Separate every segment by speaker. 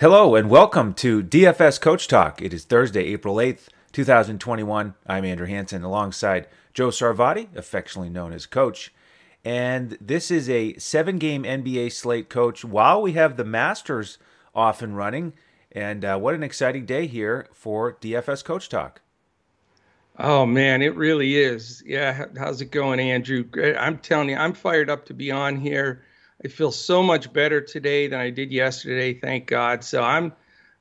Speaker 1: Hello and welcome to DFS Coach Talk. It is Thursday, April 8th, 2021. I'm Andrew Hanson alongside Joe Sarvati, affectionately known as Coach. And this is a seven game NBA slate, Coach, while we have the Masters off and running. And uh, what an exciting day here for DFS Coach Talk.
Speaker 2: Oh, man, it really is. Yeah. How's it going, Andrew? I'm telling you, I'm fired up to be on here. I feel so much better today than I did yesterday. Thank God. So I'm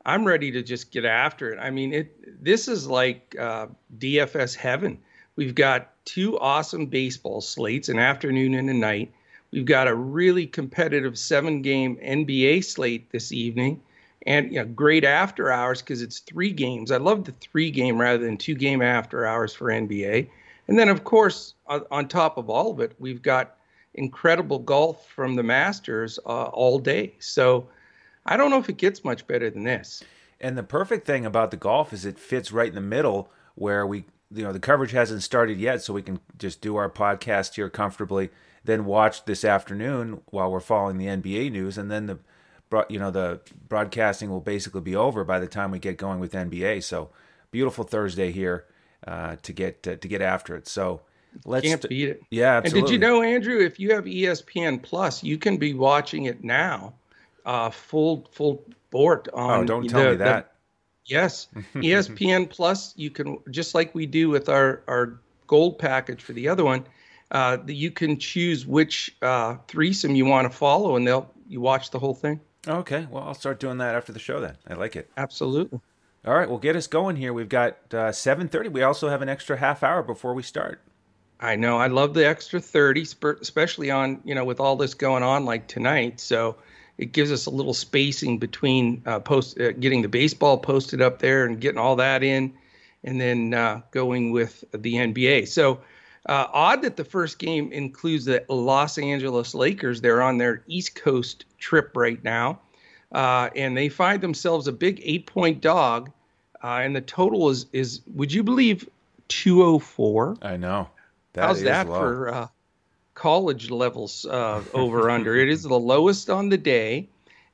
Speaker 2: I'm ready to just get after it. I mean, it this is like uh, DFS heaven. We've got two awesome baseball slates, an afternoon and a night. We've got a really competitive seven game NBA slate this evening, and you know, great after hours because it's three games. I love the three game rather than two game after hours for NBA. And then, of course, on, on top of all of it, we've got incredible golf from the Masters uh, all day. So I don't know if it gets much better than this.
Speaker 1: And the perfect thing about the golf is it fits right in the middle where we, you know, the coverage hasn't started yet, so we can just do our podcast here comfortably, then watch this afternoon while we're following the NBA news, and then the, you know, the broadcasting will basically be over by the time we get going with NBA. So beautiful Thursday here uh, to get uh, to get after it. So
Speaker 2: Let's can't beat it.
Speaker 1: Yeah, absolutely.
Speaker 2: And did you know, Andrew, if you have ESPN Plus, you can be watching it now, uh, full full board on.
Speaker 1: Oh, don't tell the, me that.
Speaker 2: The, yes, ESPN Plus. You can just like we do with our our gold package for the other one. Uh, you can choose which uh, threesome you want to follow, and they'll you watch the whole thing.
Speaker 1: Okay, well, I'll start doing that after the show. Then I like it.
Speaker 2: Absolutely.
Speaker 1: All right, well, get us going here. We've got uh, 7:30. We also have an extra half hour before we start.
Speaker 2: I know. I love the extra 30, especially on, you know, with all this going on like tonight. So it gives us a little spacing between uh, post uh, getting the baseball posted up there and getting all that in, and then uh, going with the NBA. So uh, odd that the first game includes the Los Angeles Lakers. They're on their East Coast trip right now, uh, and they find themselves a big eight-point dog, uh, and the total is is would you believe 204?
Speaker 1: I know.
Speaker 2: That How's that low. for uh, college levels uh, over under? It is the lowest on the day,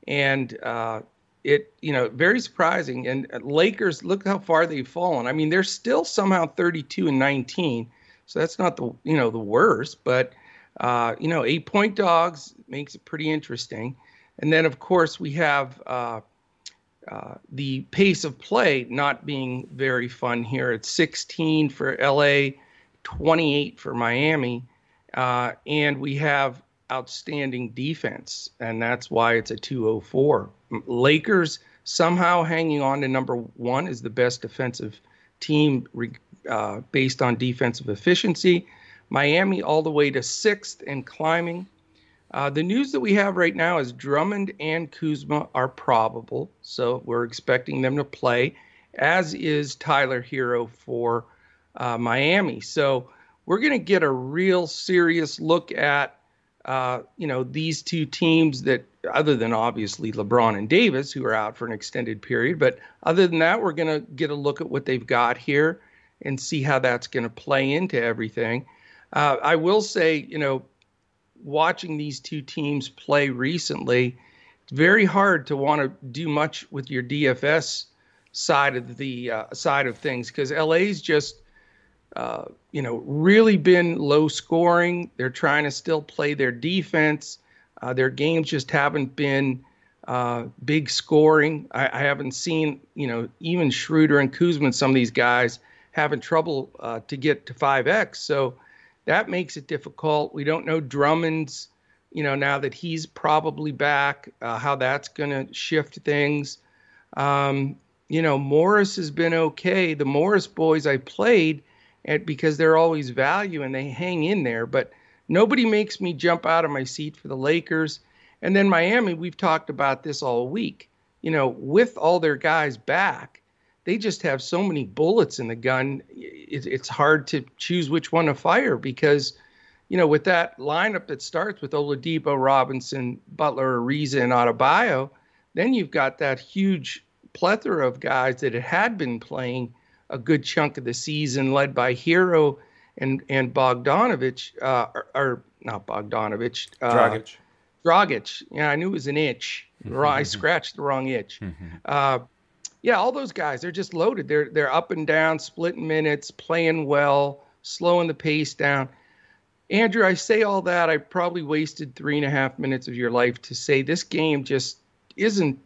Speaker 2: and uh, it you know very surprising. And Lakers, look how far they've fallen. I mean, they're still somehow 32 and 19, so that's not the you know the worst, but uh, you know eight point dogs makes it pretty interesting. And then of course we have. Uh, uh, the pace of play not being very fun here. It's 16 for LA, 28 for Miami, uh, and we have outstanding defense, and that's why it's a 204. Lakers somehow hanging on to number one is the best defensive team uh, based on defensive efficiency. Miami all the way to sixth and climbing. Uh, the news that we have right now is Drummond and Kuzma are probable, so we're expecting them to play, as is Tyler Herro for uh, Miami. So we're going to get a real serious look at, uh, you know, these two teams that, other than obviously LeBron and Davis, who are out for an extended period, but other than that, we're going to get a look at what they've got here and see how that's going to play into everything. Uh, I will say, you know, watching these two teams play recently, it's very hard to want to do much with your DFS side of the uh, side of things because LA's just uh, you know, really been low scoring. They're trying to still play their defense. Uh, their games just haven't been uh, big scoring. I, I, haven't seen, you know, even Schroeder and Kuzma, some of these guys having trouble uh, to get to 5X. So that makes it difficult. We don't know Drummond's, you know, now that he's probably back, uh, how that's going to shift things. Um, you know, Morris has been okay. The Morris boys I played and because they're always value and they hang in there. But nobody makes me jump out of my seat for the Lakers. And then Miami, we've talked about this all week. You know, with all their guys back, they just have so many bullets in the gun. it's hard to choose which one to fire because, you know, with that lineup that starts with Oladipo, Robinson, Butler, Ariza, and Adebayo, then you've got that huge plethora of guys that had been playing a good chunk of the season, led by Herro and and Bogdanovich, uh, or, or, not Bogdanovich,
Speaker 1: uh, Dragic.
Speaker 2: Dragic. Yeah, I knew it was an itch. I scratched the wrong itch. Uh, yeah, all those guys, they're just loaded. They're they're up and down, splitting minutes, playing well, slowing the pace down. Andrew, I say all that. I probably wasted three and a half minutes of your life to say this game just isn't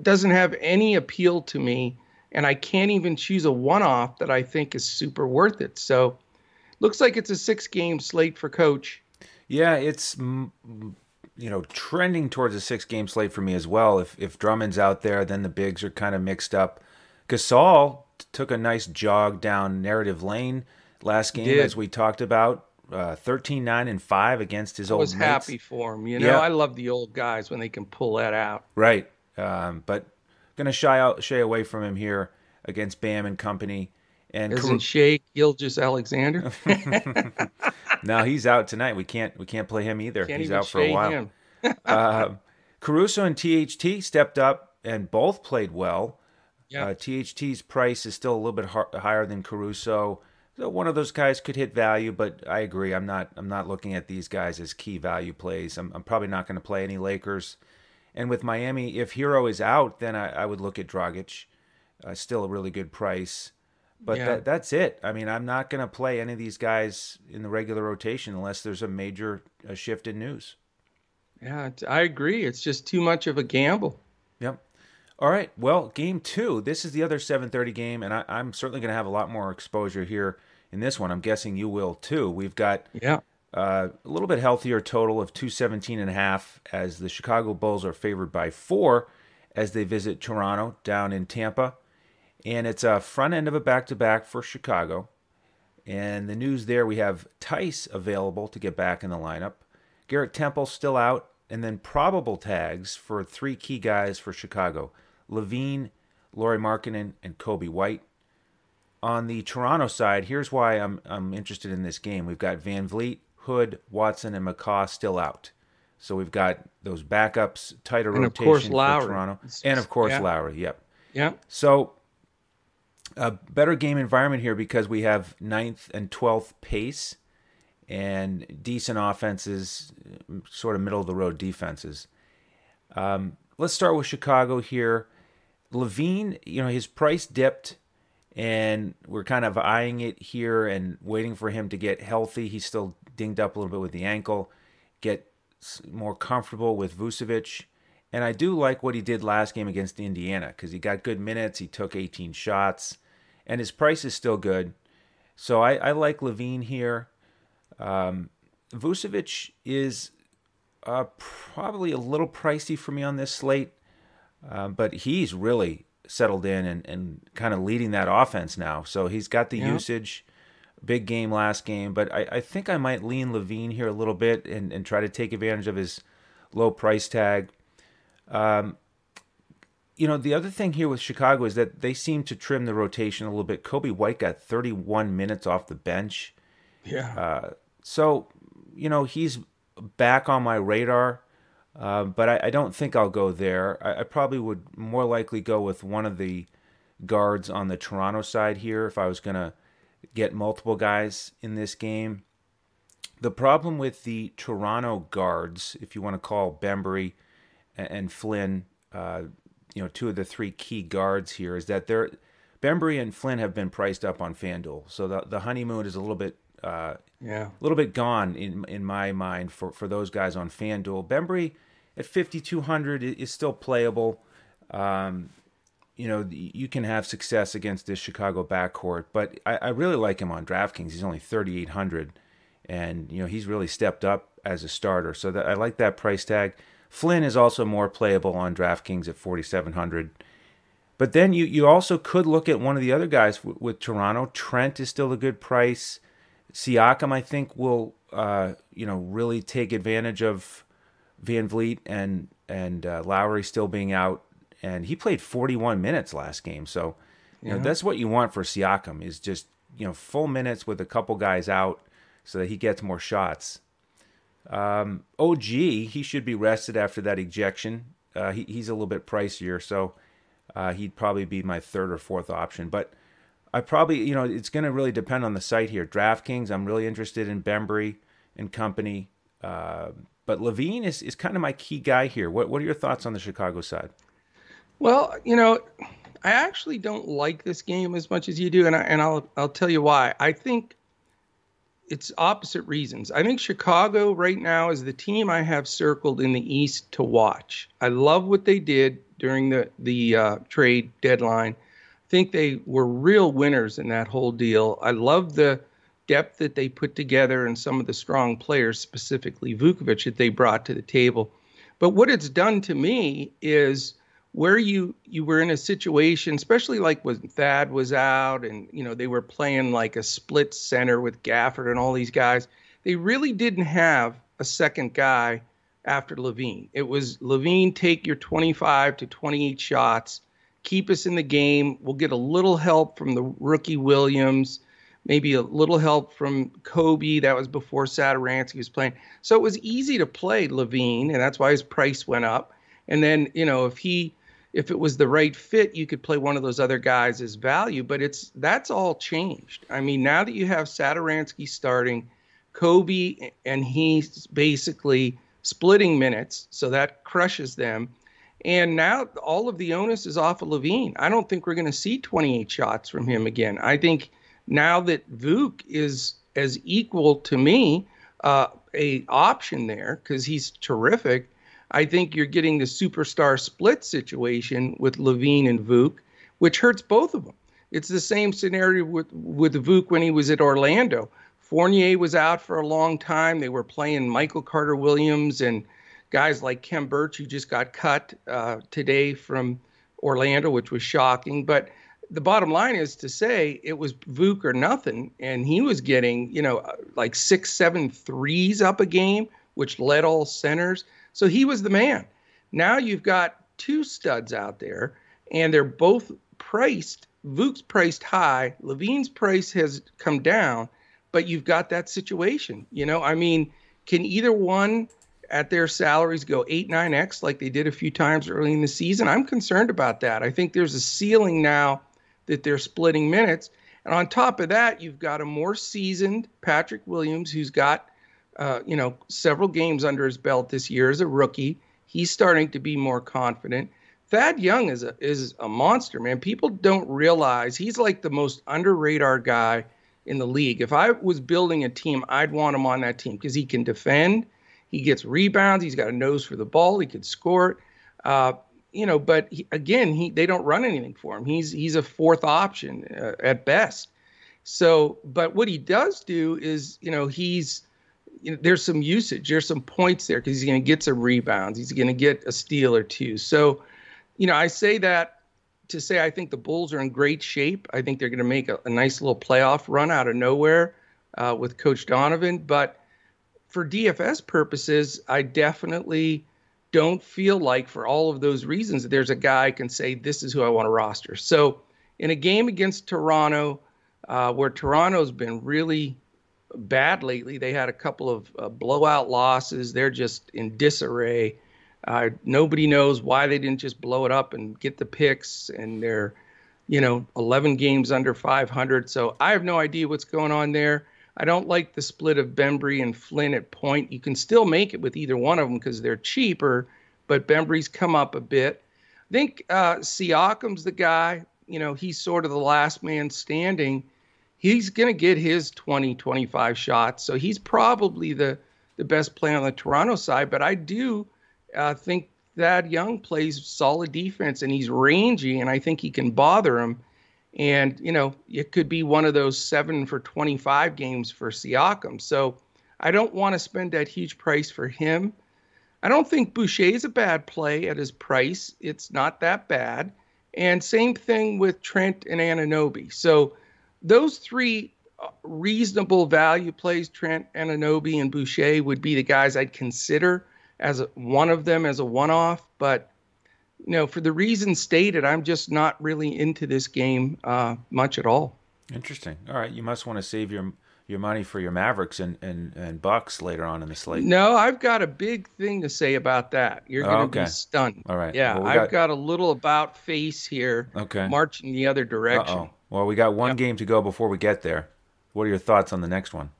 Speaker 2: doesn't have any appeal to me, and I can't even choose a one-off that I think is super worth it. So, looks like it's a six-game slate for Coach.
Speaker 1: Yeah, it's you know trending towards a six-game slate for me as well. If if Drummond's out there, then the bigs are kind of mixed up. Gasol took a nice jog down narrative lane last game, as we talked about. Uh, 13 9 and 5 against his
Speaker 2: I
Speaker 1: old
Speaker 2: was
Speaker 1: mates.
Speaker 2: happy for him you know
Speaker 1: Yeah.
Speaker 2: i love the old guys when they can pull that out
Speaker 1: Right. Um, but going to shy out, shy away from him here against Bam and company. And
Speaker 2: isn't
Speaker 1: Caru-
Speaker 2: Shai Gilgeous Alexander
Speaker 1: no, he's out tonight. We can't we can't play him either.
Speaker 2: can't
Speaker 1: he's out for a while. uh, Caruso and THT stepped up and both played well.
Speaker 2: Yeah.
Speaker 1: Uh, THT's price is still a little bit har- higher than Caruso. So one of those guys could hit value, but I agree. I'm not. I'm not looking at these guys as key value plays. I'm, I'm probably not going to play any Lakers. And with Miami, if Herro is out, then I, I would look at Dragic. Uh, still a really good price. But
Speaker 2: Yeah.
Speaker 1: that, that's it. I mean, I'm not going to play any of these guys in the regular rotation unless there's a major uh, shift in news.
Speaker 2: Yeah, I agree. It's just too much of a gamble.
Speaker 1: Yep. All right. Well, game two. This is the other 7:30 game, and I, I'm certainly going to have a lot more exposure here in this one. I'm guessing you will too. We've got
Speaker 2: Yeah.
Speaker 1: A little bit healthier total of 217 and a half as the Chicago Bulls are favored by four as they visit Toronto down in Tampa. And it's a front end of a back to back for Chicago. And the news there we have Theis available to get back in the lineup. Garrett Temple still out. And then probable tags for three key guys for Chicago LaVine, Lauri Markkanen, and Coby White on the Toronto side, here's why I'm I'm interested in this game. We've got VanVleet, Hood, Watson, and McCaw still out. So we've got those backups, tighter
Speaker 2: And of
Speaker 1: rotation
Speaker 2: course,
Speaker 1: for Toronto, and of course
Speaker 2: Yeah.
Speaker 1: Lowry. Yep.
Speaker 2: Yeah.
Speaker 1: So a better game environment here because we have ninth and twelfth pace and decent offenses, sort of middle of the road defenses. Um, let's start with Chicago here. LaVine, you know, his price dipped, and we're kind of eyeing it here and waiting for him to get healthy. He's still dinged up a little bit with the ankle, get more comfortable with Vucevic. And I do like what he did last game against Indiana because he got good minutes. He took 18 shots, and his price is still good. So I, I like LaVine here. Um, Vucevic is uh, probably a little pricey for me on this slate, uh, but he's really settled in and, and kind of leading that offense now. So he's got the usage. Big game last game, but I, I think I might lean LaVine here a little bit and, and try to take advantage of his low price tag. Um, you know, the other thing here with Chicago is that they seem to trim the rotation a little bit. Coby White got 31 minutes off the bench.
Speaker 2: Yeah.
Speaker 1: Uh, so, you know, he's back on my radar, uh, but I, I don't think I'll go there. I, I probably would more likely go with one of the guards on the Toronto side here if I was going to get multiple guys in this game. The problem with the Toronto guards, if you want to call Bembry and, Flynn, uh, you know, two of the three key guards here, is that they're Bembry and Flynn have been priced up on FanDuel, so the the honeymoon is a little bit uh,
Speaker 2: yeah.
Speaker 1: a little bit gone in in my mind for, for those guys on FanDuel. Bembry at 5200 is still playable. Um, you know, you can have success against this Chicago backcourt, but I, I really like him on DraftKings. He's only 3800 and you know, he's really stepped up as a starter. So that I like that price tag. Flynn is also more playable on DraftKings at 4700. But then you, you also could look at one of the other guys w- with Toronto. Trent is still a good price. Siakam, I think, will uh, you know really take advantage of VanVleet and and uh, Lowry still being out, and he played 41 minutes last game. So you know that's what you want for Siakam is just you know full minutes with a couple guys out, so that he gets more shots. Um, OG, he should be rested after that ejection. Uh, he, he's a little bit pricier, so uh, he'd probably be my third or fourth option. But I probably, you know, it's going to really depend on the site here. DraftKings, I'm really interested in Bembry and company. Uh, but LaVine is, is kind of my key guy here. What what are your thoughts on the Chicago side?
Speaker 2: Well, you know, I actually don't like this game as much as you do, and I, and I'll I'll tell you why. I think it's opposite reasons. I think Chicago right now is the team I have circled in the East to watch. I love what they did during the the uh, trade deadline. I think they were real winners in that whole deal. I love the depth that they put together and some of the strong players, specifically Vucevic, that they brought to the table. But what it's done to me is where you you were in a situation, especially like when Thad was out and you know they were playing like a split center with Gafford and all these guys. They really didn't have a second guy after LaVine. It was LaVine take your 25 to 28 shots, keep us in the game. We'll get a little help from the rookie Williams maybe a little help from Coby. That was before Satoransky was playing. So it was easy to play LaVine, and that's why his price went up. And then, you know, if he if it was the right fit, you could play one of those other guys as value. But it's that's all changed. I mean, now that you have Satoransky starting, Coby and he's basically splitting minutes, so that crushes them. And now all of the onus is off of LaVine. I don't think we're going to see 28 shots from him again. I think now that Vuk is as equal to me, uh, a option there because he's terrific. I think you're getting the superstar split situation with LaVine and Vuk, which hurts both of them. It's the same scenario with with Vuk when he was at Orlando. Fournier was out for a long time. They were playing Michael Carter Williams and guys like Khem Birch, who just got cut uh, today from Orlando, which was shocking. But the bottom line is to say it was Vuk or nothing, and he was getting you know like six, seven threes up a game, which led all centers. So he was the man. Now you've got two studs out there, and they're both priced. Vuk's priced high. LaVine's price has come down, but you've got that situation. You know, I mean, can either one at their salaries go 8 9x like they did a few times early in the season i'm concerned about that i think there's a ceiling now that they're splitting minutes. And on top of that, you've got a more seasoned Patrick Williams who's got, uh, you know, several games under his belt this year as a rookie. He's starting to be more confident. Thad Young is a is a monster, man. People don't realize he's like the most under radar guy in the league. If I was building a team, I'd want him on that team because he can defend, he gets rebounds, he's got a nose for the ball, he can score. Uh, you know, but he, again, he they don't run anything for him. He's he's a fourth option uh, at best. So, but what he does do is, you know, he's you know, there's some usage, there's some points there because he's going to get some rebounds, he's going to get a steal or two. So, you know, I say that to say I think the Bulls are in great shape. I think they're going to make a, a, nice little playoff run out of nowhere uh, with Coach Donovan. But for DFS purposes, I definitely don't feel like, for all of those reasons, that there's a guy can say, this is who I want to roster. So, in a game against Toronto, uh, where Toronto's been really bad lately, they had a couple of uh, blowout losses. They're just in disarray. Uh, nobody knows why they didn't just blow it up and get the picks, and they're, you know, 11 games under 500. So I have no idea what's going on there. I don't like the split of Bembry and Flynn at point. You can still make it with either one of them because they're cheaper, but Bembry's come up a bit. I think uh, Siakam's the guy. You know, he's sort of the last man standing. He's going to get his 20, 25 shots. So he's probably the, the best play on the Toronto side. But I do uh, think that Young plays solid defense and he's rangy, and I think he can bother him. And, you know, it could be one of those seven for 25 games for Siakam. So I don't want to spend that huge price for him. I don't think Boucher is a bad play at his price. It's not that bad. And same thing with Trent and Anunoby. So those three uh, reasonable value plays, Trent, Anunoby, and Boucher, would be the guys I'd consider as a, one of them as a one off. But you know, for the reasons stated, I'm just not really into this game uh, much at all.
Speaker 1: Interesting. All right, you must want to save your your money for your Mavericks and, and, and Bucks later on in the slate.
Speaker 2: No, I've got a big thing to say about that. You're going to okay. be stunned.
Speaker 1: All right.
Speaker 2: Yeah, well, we I've got... got... a little about face here.
Speaker 1: Okay.
Speaker 2: Marching the other direction.
Speaker 1: Uh-oh. Well, we got one yep. game to go before we get there. What are your thoughts on the next one?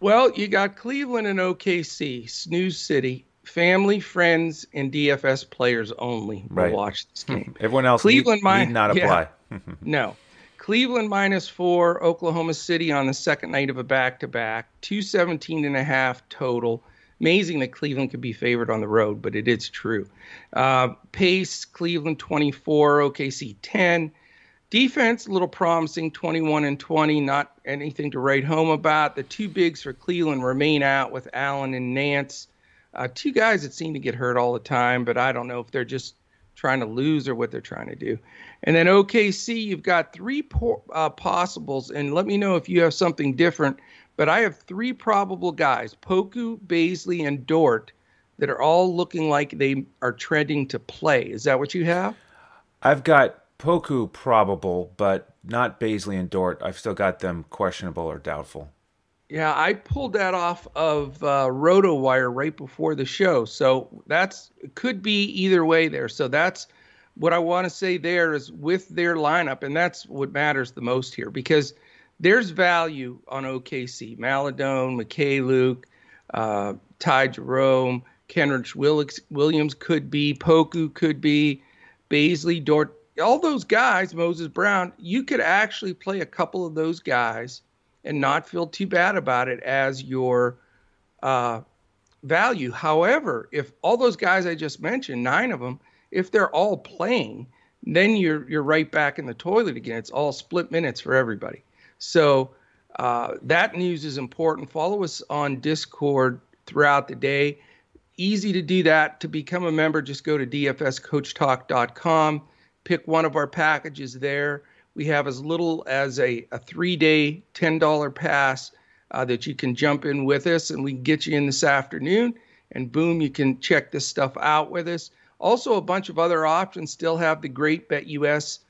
Speaker 2: Well, you got Cleveland and OKC, Snooze City, family, friends, and DFS players only will right. watch this game.
Speaker 1: Everyone else Cleveland need, need not apply.
Speaker 2: Yeah, no. Cleveland minus four, Oklahoma City on the second night of a back to back, 217 and a half total. Amazing that Cleveland could be favored on the road, but it is true. Uh, pace, Cleveland 24, OKC 10. Defense, a little promising, 21 and 20, not anything to write home about. The two bigs for Cleveland remain out with Allen and Nance. Uh, two guys that seem to get hurt all the time, but I don't know if they're just trying to lose or what they're trying to do. And then OKC, you've got three po- uh, possibles, and let me know if you have something different. But I have three probable guys: Poku, Bazley, and Dort, that are all looking like they are trending to play. Is that what you have?
Speaker 1: I've got Poku probable, but not Bazley and Dort. I've still got them questionable or doubtful.
Speaker 2: Yeah, I pulled that off of uh, RotoWire right before the show, so that's could be either way there. So that's what I want to say there is with their lineup, and that's what matters the most here because there's value on OKC. Maledon, Mykhailiuk, uh, Ty Jerome, Kenrich Williams could be, Poku could be, Bazley, Dort, all those guys, Moses Brown, you could actually play a couple of those guys and not feel too bad about it as your uh, value. However, if all those guys I just mentioned, nine of them, if they're all playing, then you're you're right back in the toilet again. It's all split minutes for everybody. So uh, that news is important. Follow us on Discord throughout the day. Easy to do that. To become a member, just go to dfscoachtalk.com, pick one of our packages there. We have as little as a, a three day, $10 pass uh, that you can jump in with us, and we can get you in this afternoon. And boom, you can check this stuff out with us. Also, a bunch of other options still have the great betus.com.pa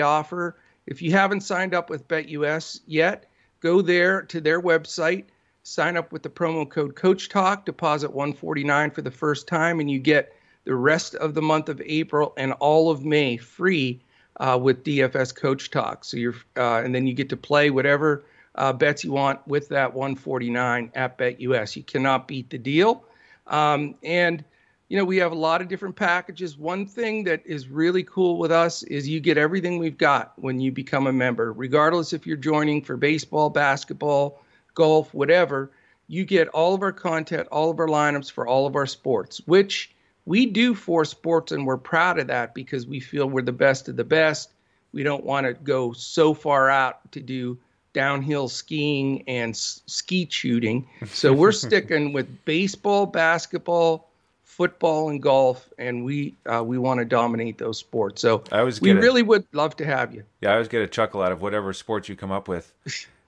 Speaker 2: offer. If you haven't signed up with BetUS yet, go there to their website, sign up with the promo code Coach Talk, deposit 149 for the first time, and you get the rest of the month of April and all of May free uh, with DFS Coach Talk. So you're, uh, and then you get to play whatever uh, bets you want with that 149 at BetUS. You cannot beat the deal. Um, and you know, we have a lot of different packages. One thing that is really cool with us is you get everything we've got when you become a member, regardless if you're joining for baseball, basketball, golf, whatever. You get all of our content, all of our lineups for all of our sports, which we do four sports, and we're proud of that because we feel we're the best of the best. We don't want to go so far out to do downhill skiing and s- skeet shooting. So we're sticking with baseball, basketball, football and golf, and we uh, we want to dominate those sports. So I always we really would love to have you.
Speaker 1: Yeah, I always get a chuckle out of whatever sports you come up with.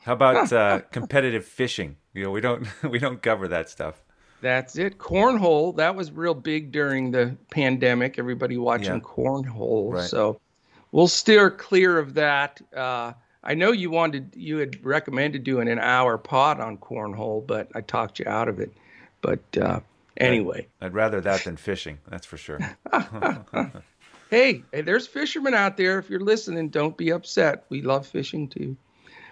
Speaker 1: How about uh, competitive fishing? You know, we don't we don't cover that stuff.
Speaker 2: That's it. Cornhole that was real big during the pandemic. Everybody watching yeah. cornhole. Right. So we'll steer clear of that. Uh, I know you wanted you had recommended doing an hour pod on cornhole, but I talked you out of it. But uh, Anyway,
Speaker 1: I'd, I'd rather that than fishing. That's for sure.
Speaker 2: hey, hey, there's fishermen out there. If you're listening, don't be upset. We love fishing too.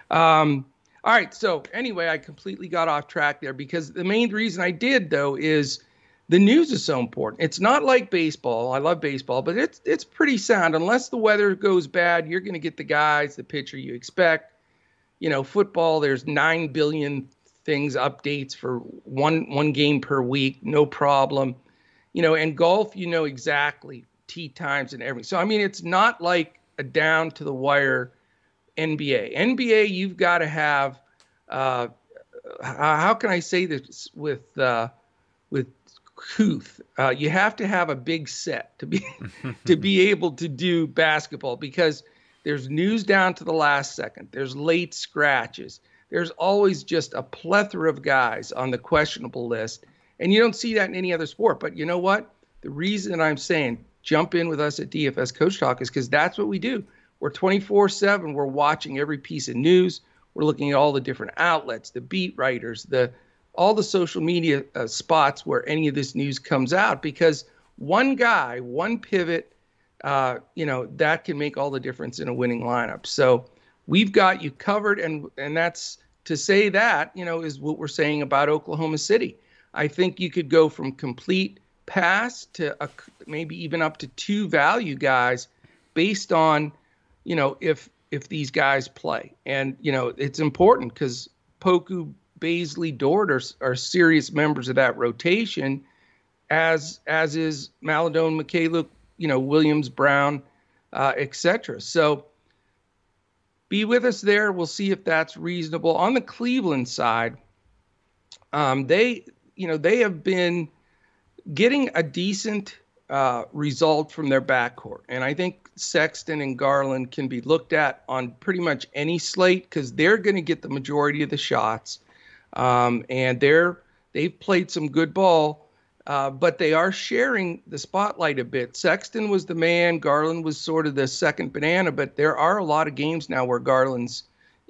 Speaker 2: Um, all right. So anyway, I completely got off track there because the main reason I did though is the news is so important. It's not like baseball. I love baseball, but it's it's pretty sound. Unless the weather goes bad, you're going to get the guys, the pitcher you expect. You know, football. There's nine billion things, updates for one one game per week, no problem. You know, and golf, you know exactly tee times and everything. So I mean, it's not like a down to the wire NBA. NBA, you've got to have. Uh, how can I say this with uh, with couth? Uh, you have to have a big set to be to be able to do basketball because there's news down to the last second. There's late scratches there's always just a plethora of guys on the questionable list. And you don't see that in any other sport. But you know what? The reason I'm saying jump in with us at DFS Coach Talk is because that's what we do. We're 24 7. We're watching every piece of news. We're looking at all the different outlets, the beat writers, the all the social media uh, spots where any of this news comes out because one guy, one pivot, uh, you know, that can make all the difference in a winning lineup. So we've got you covered, and and that's to say that, you know, is what we're saying about Oklahoma City. I think you could go from complete pass to a, maybe even up to two value guys based on, you know, if if these guys play. And you know, it's important because Poku, Bazley, Dort are, are serious members of that rotation, as as is Maledon, Mykhailiuk, you know, Williams, Brown, uh, etc. So be with us there. We'll see if that's reasonable. On the Cleveland side, um, they, you know, they have been getting a decent uh, result from their backcourt, and I think Sexton and Garland can be looked at on pretty much any slate because they're going to get the majority of the shots, um, and they're they've played some good ball. Uh, but they are sharing the spotlight a bit. Sexton was the man, Garland was sort of the second banana, but there are a lot of games now where Garland's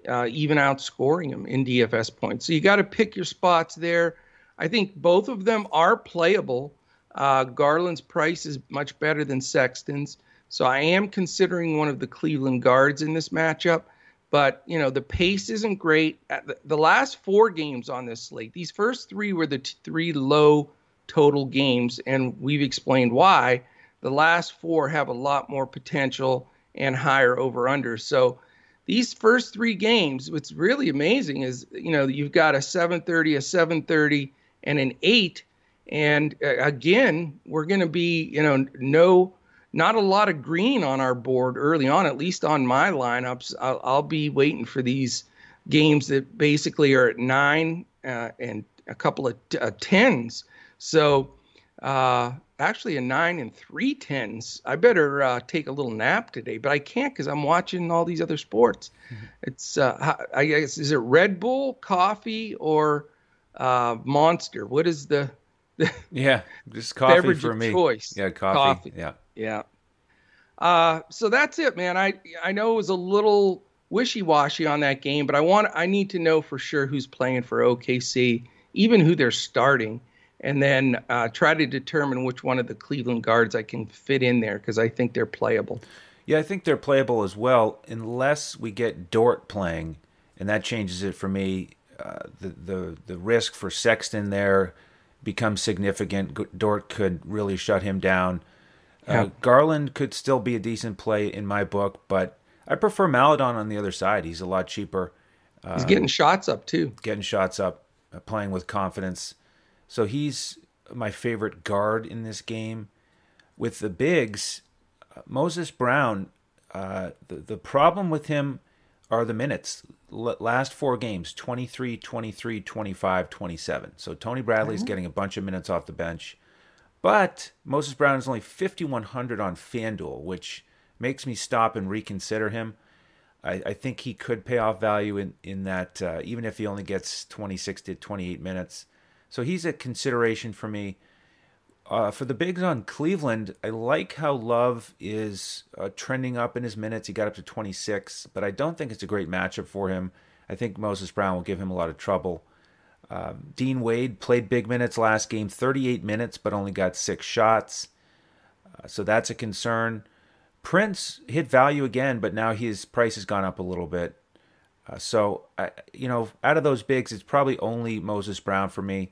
Speaker 2: uh, even outscoring him in DFS points. So you got to pick your spots there. I think both of them are playable. Uh, Garland's price is much better than Sexton's. So I am considering one of the Cleveland guards in this matchup. But, you know, the pace isn't great. The last four games on this slate, these first three were the t- three low total games, and we've explained why. The last four have a lot more potential and higher over under. So these first three games, what's really amazing is you know you've got a 730, a 730, and an eight. And uh, again, we're going to be you know no not a lot of green on our board early on, at least on my lineups. I'll, I'll be waiting for these games that basically are at nine uh, and a couple of t- uh, tens so uh, actually a nine and three tens. I better uh, take a little nap today, but I can't because I'm watching all these other sports. Mm-hmm. It's uh, I guess is it Red Bull, coffee, or uh, Monster? What is the
Speaker 1: yeah, just coffee for me.
Speaker 2: Choice.
Speaker 1: Yeah, coffee. coffee. Yeah,
Speaker 2: yeah. Uh, so that's it, man. I I know it was a little wishy-washy on that game, but I want I need to know for sure who's playing for OKC, even who they're starting and then uh, try to determine which one of the Cleveland guards I can fit in there because I think they're playable.
Speaker 1: Yeah, I think they're playable as well, unless we get Dort playing, and that changes it for me. Uh, the the the risk for Sexton there becomes significant. Dort could really shut him down. Uh, yeah. Uh, Garland could still be a decent play in my book, but I prefer Maledon on the other side. He's a lot cheaper.
Speaker 2: He's getting shots up too.
Speaker 1: Getting shots up, uh, playing with confidence. So he's my favorite guard in this game. With the bigs, uh, Moses Brown, uh, the, the problem with him are the minutes. L- last four games 23, 23, 25, 27. So Tony Bradley's mm-hmm. getting a bunch of minutes off the bench. But Moses Brown is only 5,100 on FanDuel, which makes me stop and reconsider him. I, I think he could pay off value in, in that, uh, even if he only gets 26 to 28 minutes. So he's a consideration for me. Uh, for the bigs on Cleveland, I like how Love is uh, trending up in his minutes. He got up to 26, but I don't think it's a great matchup for him. I think Moses Brown will give him a lot of trouble. Um, Dean Wade played big minutes last game, 38 minutes, but only got six shots. Uh, so that's a concern. Prince hit value again, but now his price has gone up a little bit. Uh, so, I, you know, out of those bigs, it's probably only Moses Brown for me.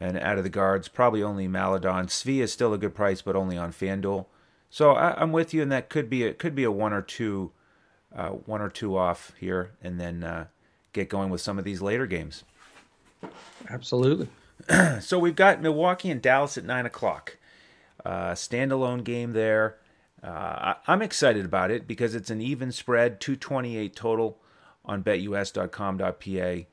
Speaker 1: And out of the guards, probably only Maledon. Svi is still a good price, but only on FanDuel. So I, am with you, and that could be a could be a one or two, uh, one or two off here, and then uh, get going with some of these later games.
Speaker 2: Absolutely.
Speaker 1: so we've got Milwaukee and Dallas at nine o'clock. Uh, standalone game there. Uh, I, am excited about it because it's an even spread, 228 total on betus.com.pa,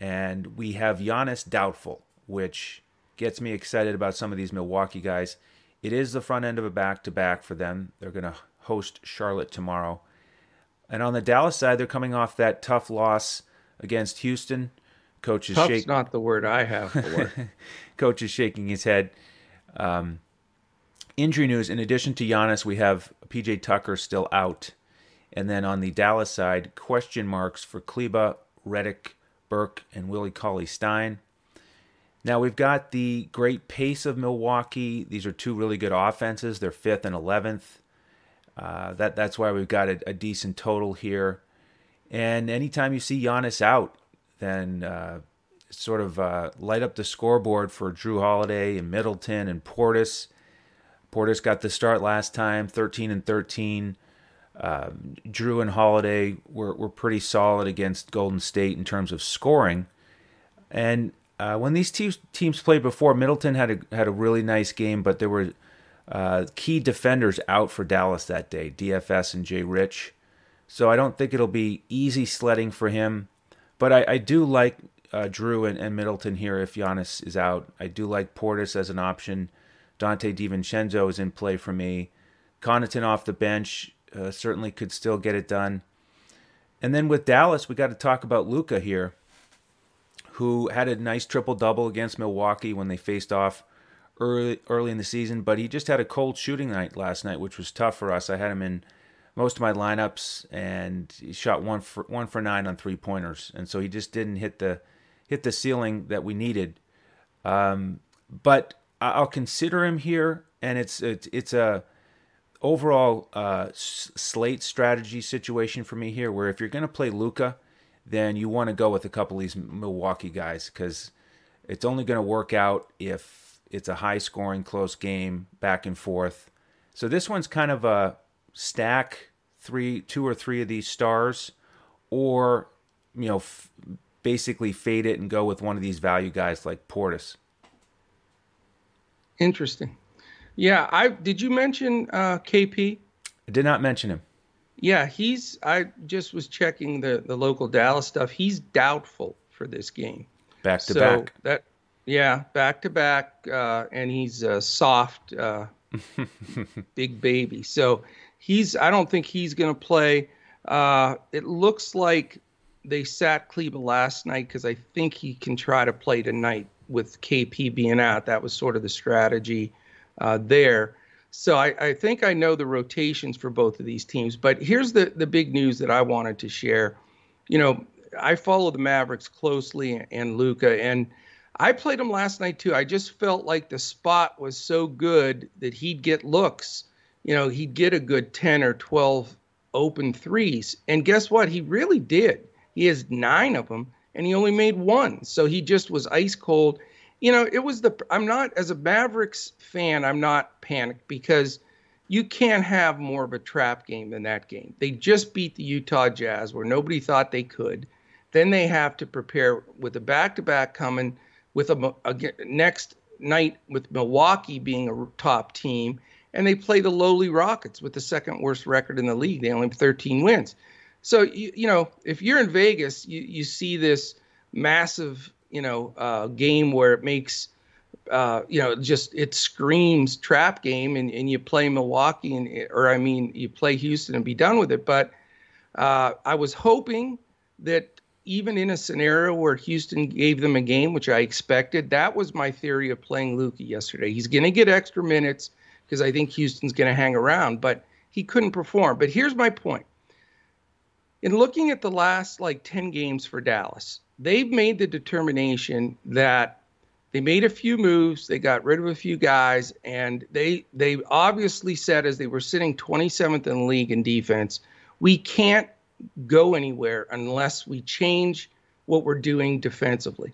Speaker 1: and we have Giannis doubtful which gets me excited about some of these Milwaukee guys. It is the front end of a back to back for them. They're going to host Charlotte tomorrow. And on the Dallas side, they're coming off that tough loss against Houston. Coach is shaking.
Speaker 2: not the word I have for
Speaker 1: Coach is shaking his head. Um, injury news: In addition to Giannis, we have PJ Tucker still out, and then on the Dallas side, question marks for Kleber, Redick, Burke, and Willie Cauley Stein. Now we've got the great pace of Milwaukee. These are two really good offenses. They're fifth and eleventh. Uh, that that's why we've got a, a, decent total here. And anytime you see Giannis out, then uh, sort of uh, light up the scoreboard for Jrue Holiday and Middleton and Portis. Portis got the start last time, 13 and 13. Um, Jrue and Holiday were, were pretty solid against Golden State in terms of scoring. And uh, when these teams teams played before, Middleton had a had a really nice game, but there were uh, key defenders out for Dallas that day, DFS and Jay Rich. So I don't think it'll be easy sledding for him. But I, I do like uh, Jrue and, and, Middleton here if Giannis is out. I do like Portis as an option. Donte DiVincenzo is in play for me. Connaughton off the bench uh, certainly could still get it done. And then with Dallas, we got to talk about Luka here, who had a nice triple double against Milwaukee when they faced off early early in the season. But he just had a cold shooting night last night, which was tough for us. I had him in most of my lineups, and he shot one for one for nine on three pointers, and so he just didn't hit the hit the ceiling that we needed. Um, but I'll consider him here, and it's it's, it's a overall uh, slate strategy situation for me here, where if you're going to play Luka, then you want to go with a couple of these Milwaukee guys because it's only going to work out if it's a high scoring, close game, back and forth. So this one's kind of a stack three, two or three of these stars, or you know, f- basically fade it and go with one of these value guys like Portis.
Speaker 2: Interesting. Yeah, I did you mention uh, KP?
Speaker 1: I did not mention him.
Speaker 2: Yeah, he's. I just was checking the the local Dallas stuff. He's doubtful for this game.
Speaker 1: Back to so back.
Speaker 2: That yeah, back to back, uh, and he's a soft, uh, big baby. So he's. I don't think he's going to play. Uh, it looks like they sat Kleber last night because I think he can try to play tonight with KP being out. That was sort of the strategy uh, there. So I, I, think I know the rotations for both of these teams. But here's the the big news that I wanted to share. You know, I follow the Mavericks closely and Luka, and I played him last night too. I just felt like the spot was so good that he'd get looks. You know, he'd get a good 10 or 12 open threes. And guess what? He really did. He has nine of them, and he only made one. So he just was ice cold you know, it was the I'm not as a Mavericks fan, I'm not panicked because you can't have more of a trap game than that game. They just beat the Utah Jazz where nobody thought they could. Then they have to prepare with a back-to-back coming with a, a next night with Milwaukee being a top team and they play the lowly Rockets with the second worst record in the league. They only have 13 wins. So you, you know, if you're in Vegas, you, you see this massive you know uh, game where it makes uh, you know just it screams trap game and, and you play Milwaukee and or I mean you play Houston and be done with it. But uh, I was hoping that even in a scenario where Houston gave them a game, which I expected, that was my theory of playing Luka yesterday. He's going to get extra minutes because I think Houston's going to hang around, but he couldn't perform. But here's my point. In looking at the last like 10 games for Dallas, they've made the determination that they made a few moves, they got rid of a few guys, and they they obviously said as they were sitting 27th in the league in defense, we can't go anywhere unless we change what we're doing defensively.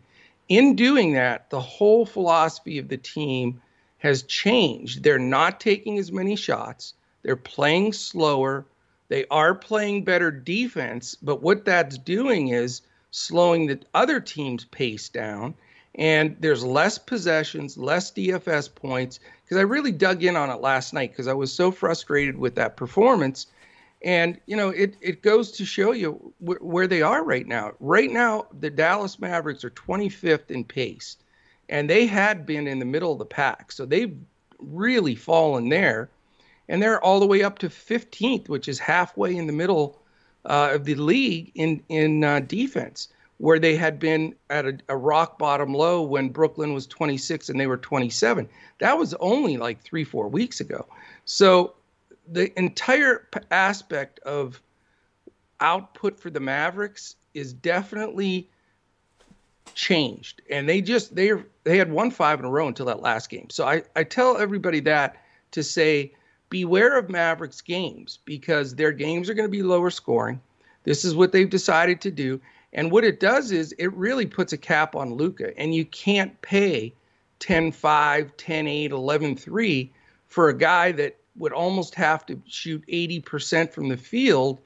Speaker 2: In doing that, the whole philosophy of the team has changed. They're not taking as many shots. They're playing slower. They are playing better defense, but what that's doing is slowing the other team's pace down. And there's less possessions, less DFS points. Because I really dug in on it last night because I was so frustrated with that performance. And, you know, it, it goes to show you wh- where they are right now. Right now, the Dallas Mavericks are 25th in pace, and they had been in the middle of the pack. So they've really fallen there. And they're all the way up to 15th, which is halfway in the middle uh, of the league in in uh, defense, where they had been at a, a, rock bottom low when Brooklyn was 26 and they were 27. That was only like three four weeks ago. So the entire aspect of output for the Mavericks is definitely changed, and they just they they had won five in a row until that last game. So I I tell everybody that to say beware of Mavericks games because their games are going to be lower scoring. This is what they've decided to do. And what it does is it really puts a cap on Luka, and you can't pay 10 5, 10 8, 11 3 for a guy that would almost have to shoot 80% from the field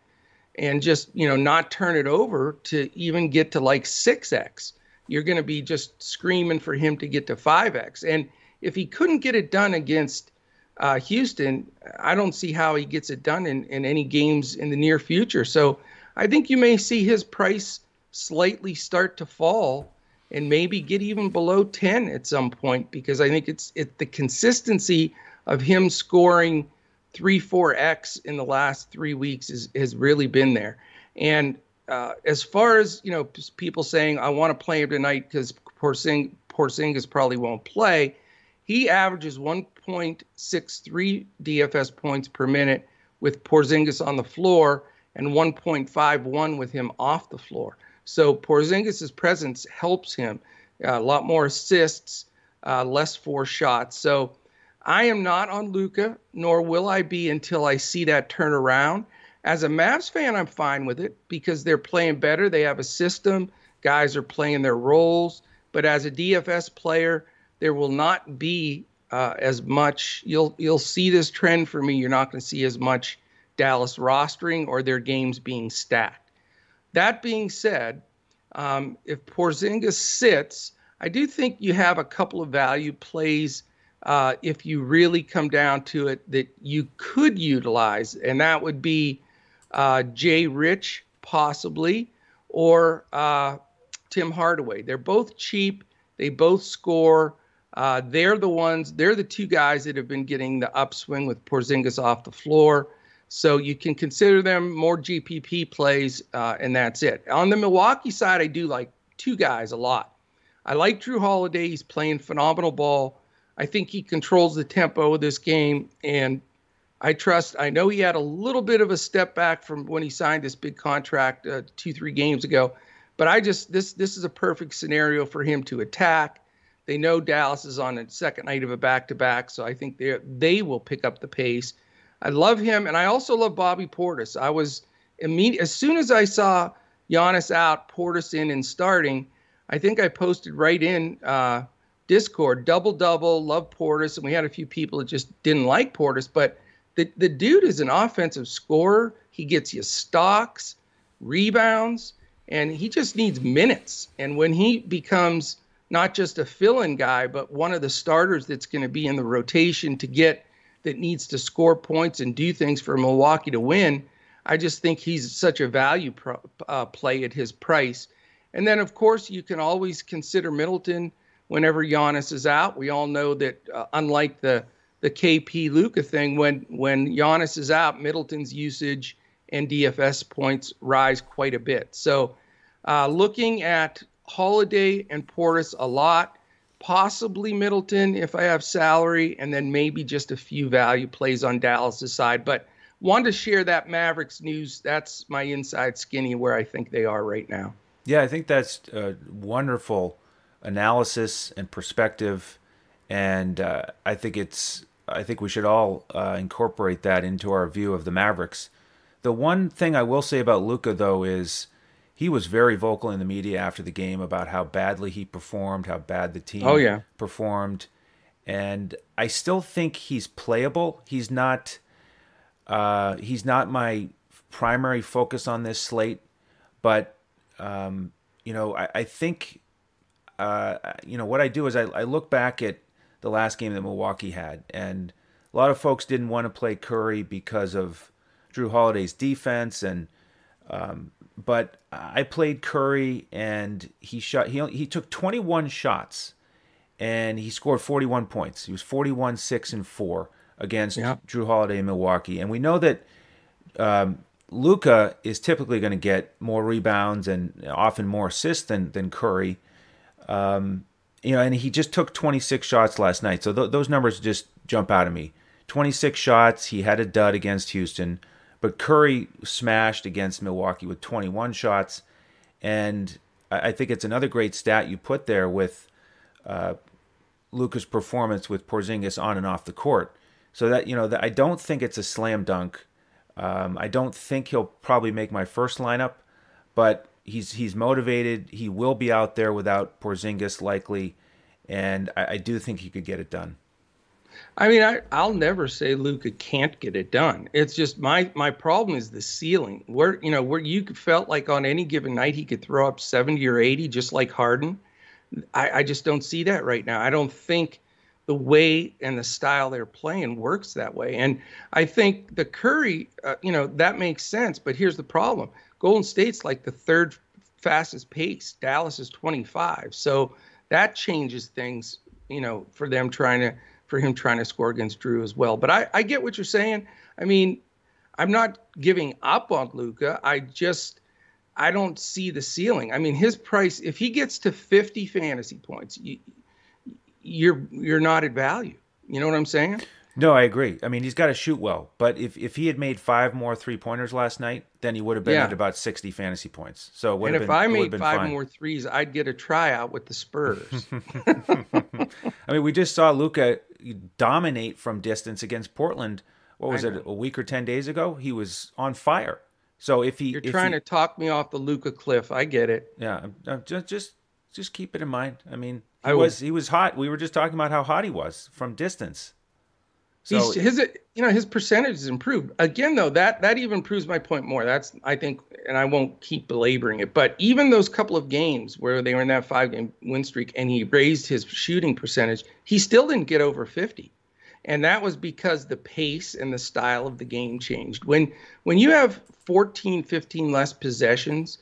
Speaker 2: and just, you know, not turn it over to even get to like 6x. You're going to be just screaming for him to get to 5x. And if he couldn't get it done against uh, Houston, I don't see how he gets it done in, in any games in the near future. So I think you may see his price slightly start to fall and maybe get even below 10 at some point because I think it's it the consistency of him scoring three, four X in the last three weeks is, has really been there. And uh, as far as, you know, people saying, I want to play him tonight because Porzing, Porzingis probably won't play, he averages 1.63 DFS points per minute with Porzingis on the floor and 1.51 with him off the floor. So Porzingis' presence helps him. Uh, a lot more assists, uh, less four shots. So I am not on Luka, nor will I be until I see that turn around. As a Mavs fan, I'm fine with it because they're playing better. They have a system. Guys are playing their roles. But as a DFS player, there will not be uh, as much. You'll you'll see this trend for me. You're not going to see as much Dallas rostering or their games being stacked. That being said, um, if Porzingis sits, I do think you have a couple of value plays uh, if you really come down to it that you could utilize, and that would be uh, Jay Rich possibly or uh, Tim Hardaway. They're both cheap. They both score. Uh, they're the ones. They're the two guys that have been getting the upswing with Porzingis off the floor. So you can consider them more GPP plays, uh, and that's it. On the Milwaukee side, I do like two guys a lot. I like Jrue Holiday. He's playing phenomenal ball. I think he controls the tempo of this game, and I trust. I know he had a little bit of a step back from when he signed this big contract uh, two, three games ago, but I just this this is a perfect scenario for him to attack. They know Dallas is on a second night of a back-to-back, so I think they they will pick up the pace. I love him, and I also love Bobby Portis. I was immediate as soon as I saw Giannis out, Portis in and starting. I think I posted right in. Uh, Discord, double double, love Portis, and we had a few people that just didn't like Portis, but the the dude is an offensive scorer. He gets you stocks, rebounds, and he just needs minutes. And when he becomes not just a fill-in guy, but one of the starters that's going to be in the rotation to get that needs to score points and do things for Milwaukee to win, I just think he's such a value pro, uh, play at his price. And then, of course, you can always consider Middleton whenever Giannis is out. We all know that uh, unlike the the KP Luka thing, when when Giannis is out, Middleton's usage and DFS points rise quite a bit. So, uh, looking at Holiday and Portis a lot, possibly Middleton if I have salary, and then maybe just a few value plays on Dallas's side. But wanted to share that Mavericks news. That's my inside skinny where I think they are right now.
Speaker 1: Yeah, I think that's uh, wonderful analysis and perspective, and uh, I think it's I think we should all uh, incorporate that into our view of the Mavericks. The one thing I will say about Luka though is he was very vocal in the media after the game about how badly he performed, how bad the team
Speaker 2: oh, yeah.
Speaker 1: performed, and I still think he's playable. He's not uh, he's not my primary focus on this slate, but um, you know I, I think uh, you know, what I do is I, I look back at the last game that Milwaukee had, and a lot of folks didn't want to play Curry because of Jrue Holiday's defense, and um, but I played Curry, and he shot. He he took 21 shots, and he scored 41 points. He was 41 six and four against yeah. Jrue Holiday in Milwaukee, and we know that. Um, Luka is typically going to get more rebounds and often more assists than, than Curry. Um, you know, and he just took 26 shots last night. So th- those numbers just jump out at me. 26 shots. He had a dud against Houston, but Curry smashed against Milwaukee with 21 shots. And I, think it's another great stat you put there with uh, Luka's performance with Porzingis on and off the court. So that you know, that I don't think it's a slam dunk. Um, I don't think he'll probably make my first lineup, but he's he's motivated. He will be out there without Porzingis likely, and I, I do think he could get it done.
Speaker 2: I mean, I, I'll never say Luka can't get it done. It's just my my problem is the ceiling. Where you know where you felt like on any given night he could throw up seventy or eighty, just like Harden. I, I just don't see that right now. I don't think the way and the style they're playing works that way. And I think the Curry, uh, you know, that makes sense. But here's the problem: Golden State's like the third fastest pace. Dallas is 25, so that changes things. You know, for them trying to for him trying to score against Jrue as well. But I, I get what you're saying. I mean, I'm not giving up on Luka. I just I don't see the ceiling. I mean, his price if he gets to 50 fantasy points, you, you're you're not at value. You know what I'm saying?
Speaker 1: No, I agree. I mean, he's got to shoot well, but if, if he had made five more three pointers last night, then he would have been yeah. at about 60 fantasy points. So
Speaker 2: and if
Speaker 1: been,
Speaker 2: I made five fine. more threes, I'd get a tryout with the Spurs.
Speaker 1: I mean, we just saw Luka dominate from distance against Portland. What was it? A week or ten days ago, he was on fire. So if he,
Speaker 2: you're
Speaker 1: if
Speaker 2: trying
Speaker 1: he,
Speaker 2: to talk me off the Luka cliff, I get it.
Speaker 1: Yeah, just just just keep it in mind. I mean, he I was he was hot. We were just talking about how hot he was from distance.
Speaker 2: So He's, his, you know, his percentage has improved. Again, though, that that even proves my point more. That's I think, and I won't keep belaboring it. But even those couple of games where they were in that five game win streak, and he raised his shooting percentage, he still didn't get over fifty, and that was because the pace and the style of the game changed. When when you have 14, 15 less possessions.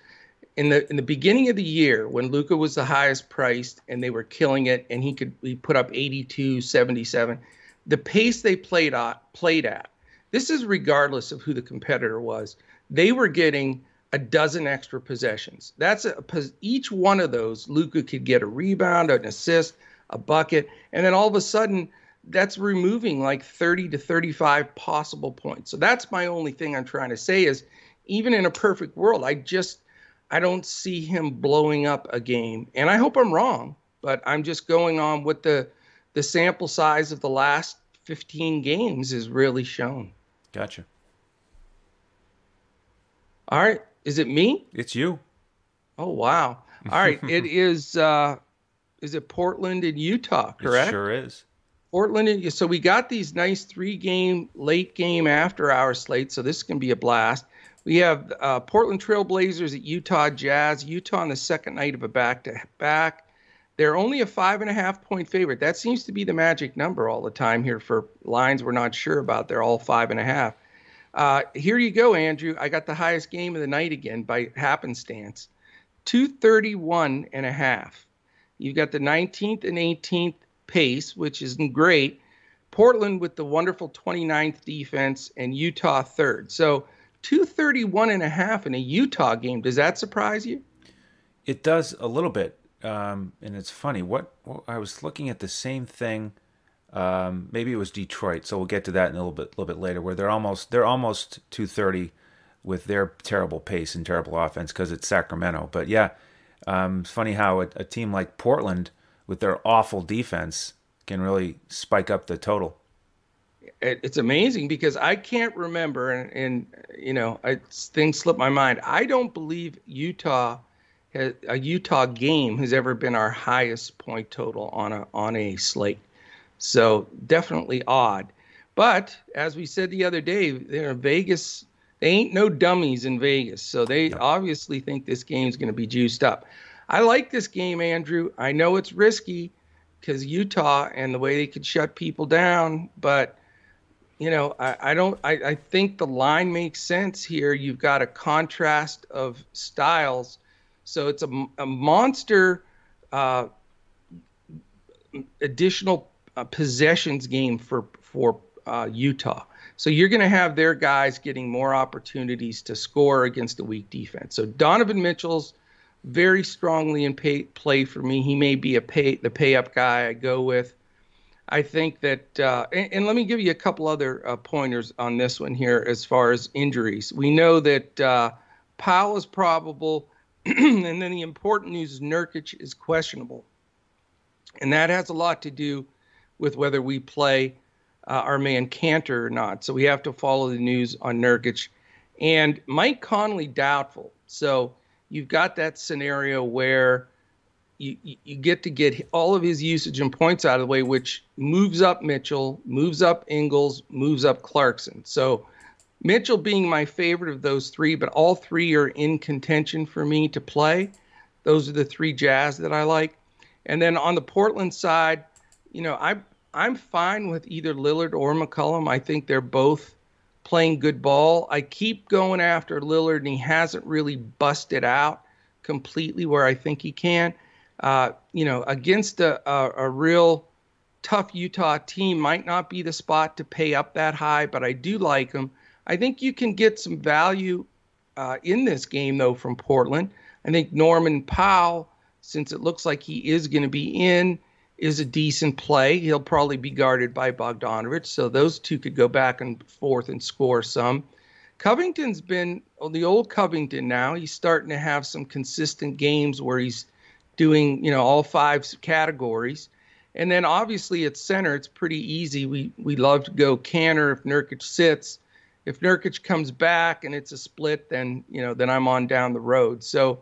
Speaker 2: In the in the beginning of the year, when Luka was the highest priced and they were killing it, and he could he put up 82, 77 the pace they played at, played at. This is regardless of who the competitor was. They were getting a dozen extra possessions. That's a, each one of those. Luka could get a rebound, an assist, a bucket, and then all of a sudden, that's removing like 30 to 35 possible points. So that's my only thing I'm trying to say is, even in a perfect world, I just I don't see him blowing up a game, and I hope I'm wrong. But I'm just going on with the the sample size of the last 15 games is really shown.
Speaker 1: Gotcha.
Speaker 2: All right. Is it me?
Speaker 1: It's you.
Speaker 2: Oh wow. All right. it is uh is it Portland and Utah, correct?
Speaker 1: It sure is.
Speaker 2: Portland and so we got these nice three game late game after hour slates, so this can be a blast. We have uh, Portland Trailblazers at Utah Jazz. Utah on the second night of a back to back. They're only a five and a half point favorite. That seems to be the magic number all the time here for lines we're not sure about. They're all five and a half. Uh, here you go, Andrew. I got the highest game of the night again by happenstance 231 and a half. You've got the 19th and 18th pace, which isn't great. Portland with the wonderful 29th defense and Utah third. So 231 and a half in a Utah game. Does that surprise you?
Speaker 1: It does a little bit um, and it's funny. What, what, I was looking at the same thing. Um, maybe it was Detroit, so we'll get to that in a little bit, little bit later. Where they're almost they're almost 230 with their terrible pace and terrible offense because it's Sacramento. But yeah, um, it's funny how a, a team like Portland with their awful defense can really spike up the total
Speaker 2: it's amazing because I can't remember, and, and you know, I, things slip my mind. I don't believe Utah a Utah game has ever been our highest point total on a on a slate. So definitely odd. But as we said the other day, they're Vegas. They ain't no dummies in Vegas, so they no. obviously think this game's going to be juiced up. I like this game, Andrew. I know it's risky because Utah and the way they could shut people down, but you know, I, I don't. I, I think the line makes sense here. You've got a contrast of styles so it's a, a monster uh, additional uh, possessions game for for uh, Utah. So you're going to have their guys getting more opportunities to score against a weak defense. So Donovan Mitchell's very strongly in pay, play for me. He may be a pay the pay up guy I go with. I think that, uh, and, and, let me give you a couple other uh, pointers on this one here as far as injuries. We know that uh, Powell is probable. and then the important news is Nurkic is questionable. And that has a lot to do with whether we play uh, our man Kanter or not. So we have to follow the news on Nurkic. And Mike Conley doubtful. So you've got that scenario where you, you get to get all of his usage and points out of the way, which moves up Mitchell, moves up Ingles, moves up Clarkson. So Mitchell being my favorite of those three, but all three are in contention for me to play. Those are the three Jazz that I like. And then on the Portland side, you know, I I'm fine with either Lillard or McCollum. I think they're both playing good ball. I keep going after Lillard, and he hasn't really busted out completely where I think he can. Uh, you know, against a, a, a, real tough Utah team might not be the spot to pay up that high, but I do like him. I think you can get some value uh, in this game, though, from Portland. I think Norman Powell, since it looks like he is going to be in, is a decent play. He'll probably be guarded by Bogdanovic, so those two could go back and forth and score some. Covington's been well, the old Covington now. He's starting to have some consistent games where he's doing, you know, all five categories. And then obviously at center, it's pretty easy. We we love to go Kanter if Nurkic sits. If Nurkic comes back and it's a split, then you know, then I'm on down the road. So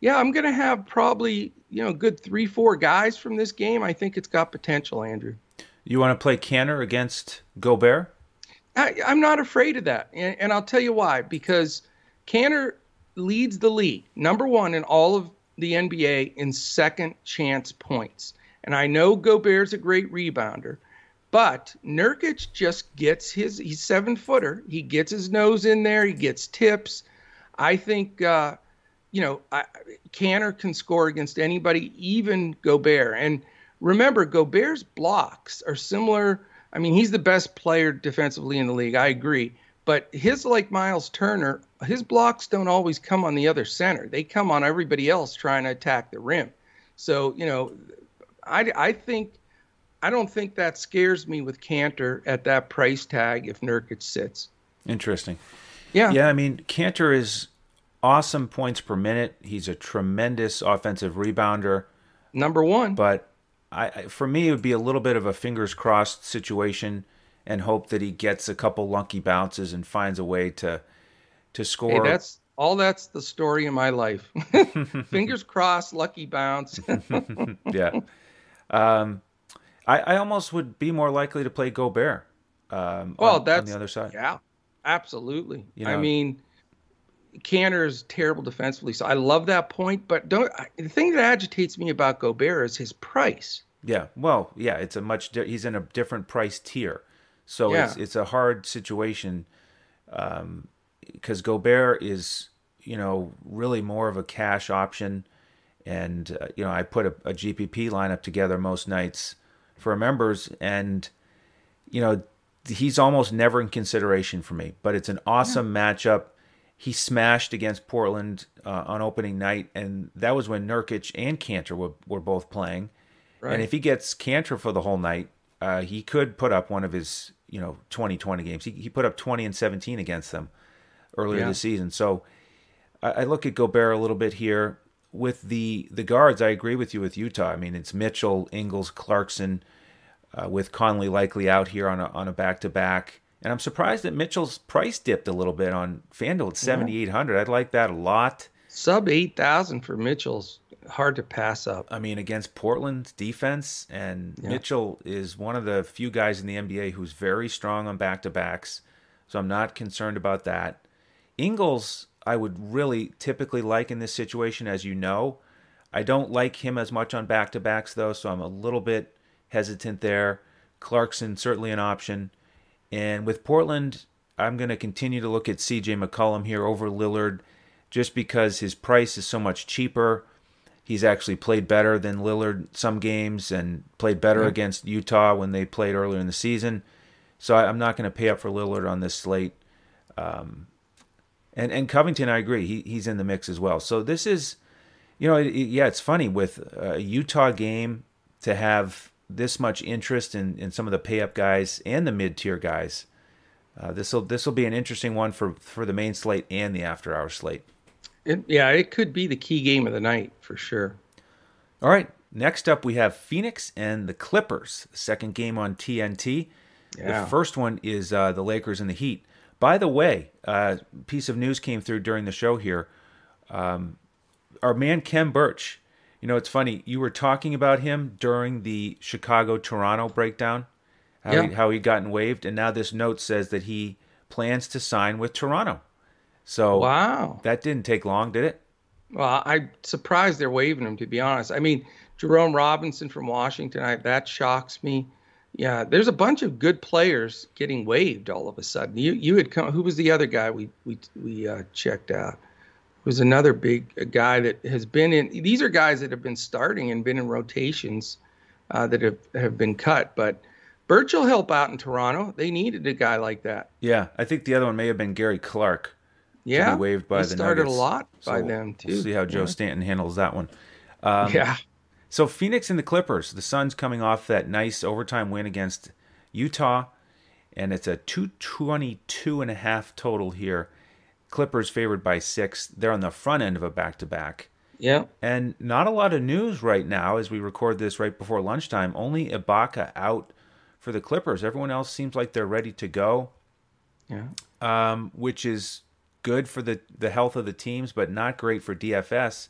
Speaker 2: yeah, I'm going to have probably you know good three four guys from this game. I think it's got potential, Andrew.
Speaker 1: You want to play Kanter against Gobert?
Speaker 2: I, am not afraid of that, and, and I'll tell you why. Because Kanter leads the league, number one in all of the NBA in second chance points. And I know Gobert's a great rebounder, but Nurkic just gets his. He's seven footer. He gets his nose in there. He gets tips. I think uh, you know, I, Kanter can score against anybody, even Gobert. And remember, Gobert's blocks are similar. I mean, he's the best player defensively in the league. I agree. But his, like Miles Turner, his blocks don't always come on the other center. They come on everybody else trying to attack the rim. So, you know, I, I think, I don't think that scares me with Kanter at that price tag if Nurkic sits.
Speaker 1: Interesting. Yeah. Yeah. I mean, Kanter is awesome points per minute. He's a tremendous offensive rebounder.
Speaker 2: Number one.
Speaker 1: But I, for me, it would be a little bit of a fingers crossed situation, and hope that he gets a couple lunky bounces and finds a way to to score.
Speaker 2: Hey, that's all. That's the story in my life. fingers crossed, lucky bounce.
Speaker 1: yeah. Um, I, I almost would be more likely to play Gobert. Um,
Speaker 2: well,
Speaker 1: on,
Speaker 2: that's
Speaker 1: on the other side.
Speaker 2: Yeah, absolutely. You know, I mean Kanter is terrible defensively, so I love that point. But don't the thing that agitates me about Gobert is his price.
Speaker 1: Yeah, well, yeah, it's a much di- he's in a different price tier, so yeah. it's it's a hard situation because um, Gobert is you know really more of a cash option, and uh, you know I put a, a GPP lineup together most nights for our members, and you know he's almost never in consideration for me, but it's an awesome yeah. matchup he smashed against Portland uh, on opening night, and that was when Nurkic and Kanter were, were both playing. Right. And if he gets Kanter for the whole night, uh, he could put up one of his you know 2020 games. He, he put up 20 and 17 against them earlier yeah. this season. So I, I look at Gobert a little bit here with the the guards. I agree with you with Utah. I mean, it's Mitchell, Ingles, Clarkson, uh, with Conley likely out here on a on a back to back. And I'm surprised that Mitchell's price dipped a little bit on FanDuel at 7,800. I'd like that a lot.
Speaker 2: Sub 8,000 for Mitchell's hard to pass up.
Speaker 1: I mean, against Portland's defense, and yeah. Mitchell is one of the few guys in the NBA who's very strong on back to backs. So I'm not concerned about that. Ingles, I would really typically like in this situation, as you know. I don't like him as much on back to backs, though, so I'm a little bit hesitant there. Clarkson, certainly an option. And with Portland, I'm going to continue to look at CJ McCollum here over Lillard just because his price is so much cheaper. He's actually played better than Lillard some games and played better against Utah when they played earlier in the season. So I, am not going to pay up for Lillard on this slate. Um, and and Covington, I agree, he he's in the mix as well. So this is, you know, it, it, yeah, it's funny with a Utah game to have this much interest in, in some of the pay up guys and the mid tier guys. Uh, this will this will be an interesting one for for the main slate and the after hour slate.
Speaker 2: It, yeah, it could be the key game of the night for sure.
Speaker 1: All right, next up we have Phoenix and the Clippers. Second game on TNT. Yeah. The first one is uh, the Lakers and the Heat. By the way, uh, piece of news came through during the show here. Um, our man Khem Birch. You know, it's funny. You were talking about him during the Chicago Toronto breakdown, how, yeah. he, how he'd gotten waived, and now this note says that he plans to sign with Toronto. So
Speaker 2: wow,
Speaker 1: that didn't take long, did it?
Speaker 2: Well, I'm surprised they're waiving him. To be honest, I mean Jerome Robinson from Washington, I, that shocks me. Yeah, there's a bunch of good players getting waived all of a sudden. You you had come. Who was the other guy we we we uh, checked out? It was another big guy that has been in. These are guys that have been starting and been in rotations uh, that have have been cut, but. Birch will help out in Toronto. They needed a guy like that.
Speaker 1: Yeah, I think the other one may have been Gary Clark.
Speaker 2: Yeah,
Speaker 1: waived by
Speaker 2: they
Speaker 1: the
Speaker 2: started
Speaker 1: Nuggets.
Speaker 2: a lot
Speaker 1: so
Speaker 2: by them too.
Speaker 1: We'll see how Joe
Speaker 2: yeah.
Speaker 1: Stanton handles that one. Um,
Speaker 2: yeah.
Speaker 1: So Phoenix and the Clippers. The Suns coming off that nice overtime win against Utah, and it's a 222 and a half total here. Clippers favored by six. They're on the front end of a back to back.
Speaker 2: Yeah.
Speaker 1: And not a lot of news right now as we record this right before lunchtime. Only Ibaka out for the Clippers. Everyone else seems like they're ready to go.
Speaker 2: Yeah.
Speaker 1: Um, which is good for the, the health of the teams, but not great for DFS.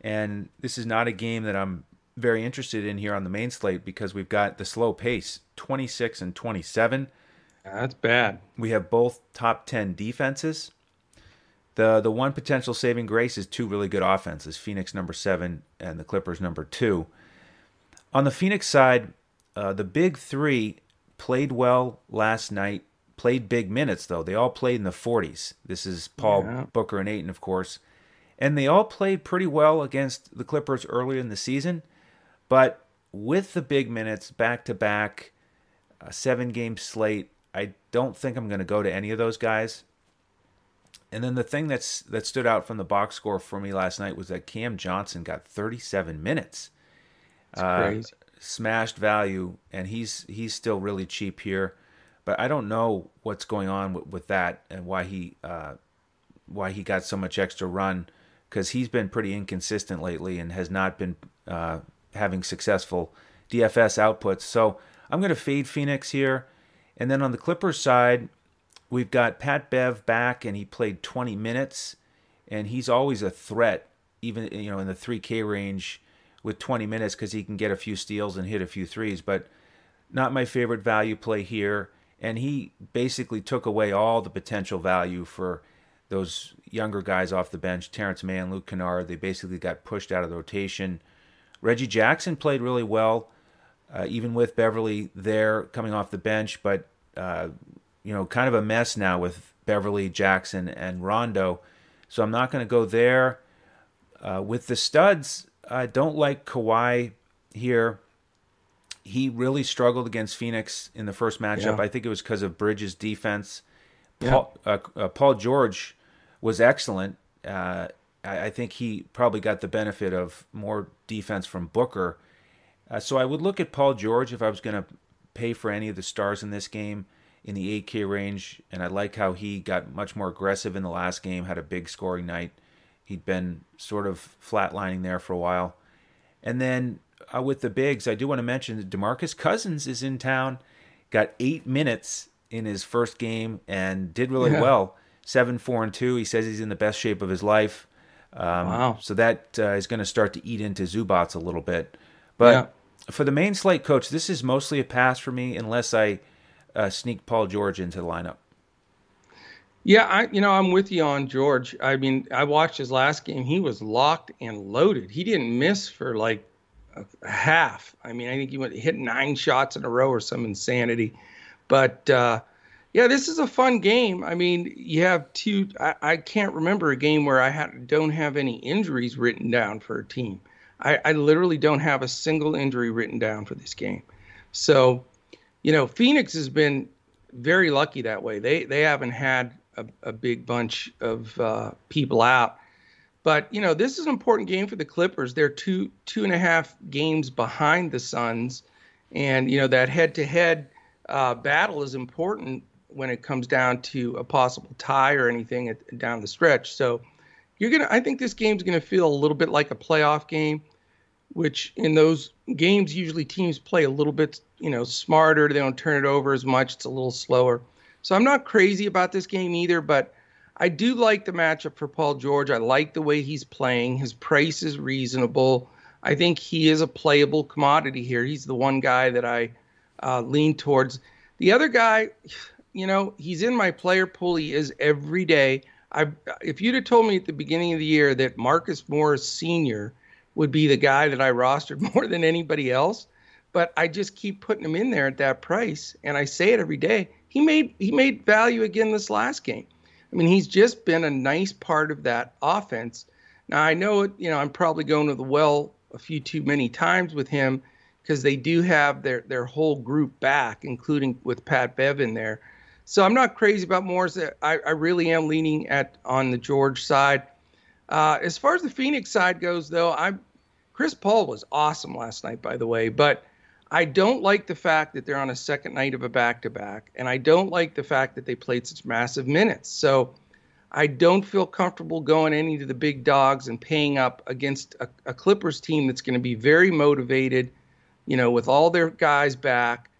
Speaker 1: And this is not a game that I'm very interested in here on the main slate because we've got the slow pace 26 and 27.
Speaker 2: That's bad.
Speaker 1: We have both top 10 defenses. The the one potential saving grace is two really good offenses, Phoenix number 7 and the Clippers number 2. On the Phoenix side, uh, the big 3 played well last night, played big minutes though. They all played in the 40s. This is Paul
Speaker 2: Yeah.
Speaker 1: Booker and Ayton of course. And they all played pretty well against the Clippers earlier in the season, but with the big minutes back to back, a seven game slate, I don't think I'm going to go to any of those guys. And then the thing that's that stood out from the box score for me last night was that Cam Johnson got 37 minutes. Uh,
Speaker 2: crazy.
Speaker 1: Smashed value, and he's he's still really cheap here, but I don't know what's going on with, with that and why he uh, why he got so much extra run because he's been pretty inconsistent lately and has not been uh, having successful DFS outputs. So I'm going to fade Phoenix here, and then on the Clippers side, we've got Pat Bev back, and he played 20 minutes, and he's always a threat, even you know in the 3K range with 20 minutes because he can get a few steals and hit a few threes. But not my favorite value play here, and he basically took away all the potential value for those younger guys off the bench, Terance Mann, Luke Kennard. They basically got pushed out of the rotation. Reggie Jackson played really well, uh, even with Beverley there coming off the bench, but uh, you know, kind of a mess now with Beverley, Jackson, and Rondo. So I'm not going to go there. Uh, with the studs, I don't like Kawhi here. He really struggled against Phoenix in the first matchup.
Speaker 2: Yeah.
Speaker 1: I think it was because of Bridges' defense.
Speaker 2: Yeah.
Speaker 1: Paul, uh, uh, Paul George was excellent. Uh, I, I think he probably got the benefit of more defense from Booker. Uh, so I would look at Paul George if I was going to pay for any of the stars in this game in the 8K range. And I like how he got much more aggressive in the last game, had a big scoring night. He'd been sort of flatlining there for a while. And then uh, with the bigs, I do want to mention that Demarcus Cousins is in town, got eight minutes in his first game and did really
Speaker 2: Yeah.
Speaker 1: well. Seven, four, and two. He says he's in the best shape of his life. Um,
Speaker 2: Wow.
Speaker 1: So that uh, is going to start to eat into Zubac's a little bit. But
Speaker 2: Yeah.
Speaker 1: for the main slate coach, this is mostly a pass for me unless I uh, sneak Paul George into the lineup.
Speaker 2: Yeah, I you know I'm with you on George. I mean, I watched his last game. He was locked and loaded. He didn't miss for like a, a half. I mean, I think he went hit nine shots in a row or some insanity. But uh, yeah, this is a fun game. I mean, you have two. I, I can't remember a game where I had, don't have any injuries written down for a team. I, I literally don't have a single injury written down for this game. So, you know, Phoenix has been very lucky that way. They they haven't had a, a big bunch of uh, people out. But you know, this is an important game for the Clippers. They're two two and a half games behind the Suns, and you know that head to head battle is important when it comes down to a possible tie or anything at, down the stretch. So you're gonna. I think this game's gonna feel a little bit like a playoff game, which in those games usually teams play a little bit, you know, smarter. They don't turn it over as much. It's a little slower. So I'm not crazy about this game either, but I do like the matchup for Paul George. I like the way he's playing. His price is reasonable. I think he is a playable commodity here. He's the one guy that I uh, lean towards. The other guy, you know, he's in my player pool. He is every day. I, if you'd have told me at the beginning of the year that Marcus Morris Sr. would be the guy that I rostered more than anybody else, but I just keep putting him in there at that price, and I say it every day. He made he made value again this last game. I mean, he's just been a nice part of that offense. Now I know it. You know, I'm probably going to the well a few too many times with him because they do have their their whole group back, including with Pat Bev in there. So I'm not crazy about Morris. I, I really am leaning at on the George side. Uh, as far as the Phoenix side goes, though, I'm Chris Paul was awesome last night, by the way, but I don't like the fact that they're on a second night of a back to back, and I don't like the fact that they played such massive minutes. So I don't feel comfortable going any of the big dogs and paying up against a, a Clippers team that's going to be very motivated, you know, with all their guys back.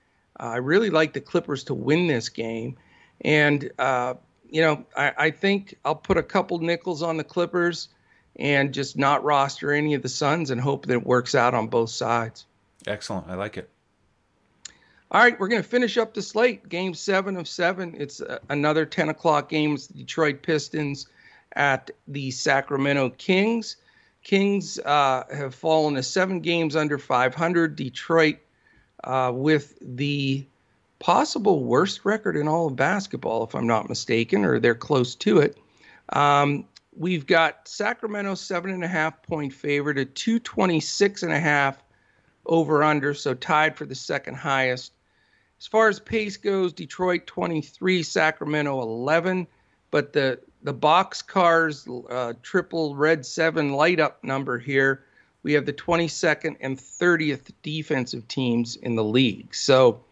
Speaker 2: Uh, I really like the Clippers to win this game. And, uh, you know, I, I think I'll put a couple nickels on the Clippers and just not roster any of the Suns and hope that it works out on both sides.
Speaker 1: Excellent. I like it.
Speaker 2: All right, we're going to finish up the slate. Game seven of seven. It's uh, another 10 o'clock game. It's the Detroit Pistons at the Sacramento Kings. Kings uh, have fallen to seven games under 500. Detroit, uh, with the possible worst record in all of basketball, if I'm not mistaken, or they're close to it. Um, we've got Sacramento seven and a half point favorite at 226 and a half over under, so tied for the second highest. As far as pace goes, Detroit 23, Sacramento 11, but the the box cars uh, triple red seven light up number here. We have the 22nd and 30th defensive teams in the league. So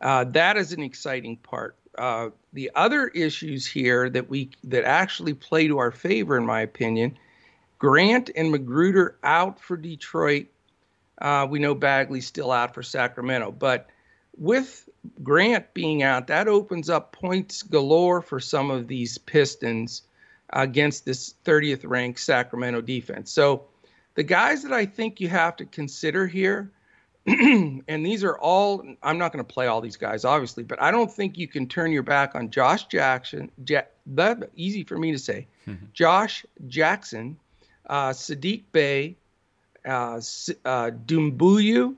Speaker 2: uh, that is an exciting part. Uh, the other issues here that we that actually play to our favor, in my opinion, Grant and McGruder out for Detroit uh, we know Bagley's still out for Sacramento, but with Grant being out, that opens up points galore for some of these Pistons against this 30th ranked Sacramento defense. So the guys that I think you have to consider here, and these are all, I'm not going to play all these guys, obviously, but I don't think you can turn your back on Josh Jackson. Ja- that easy for me to say. Josh Jackson, uh, Saddiq Bey, uh, uh, Doumbouya,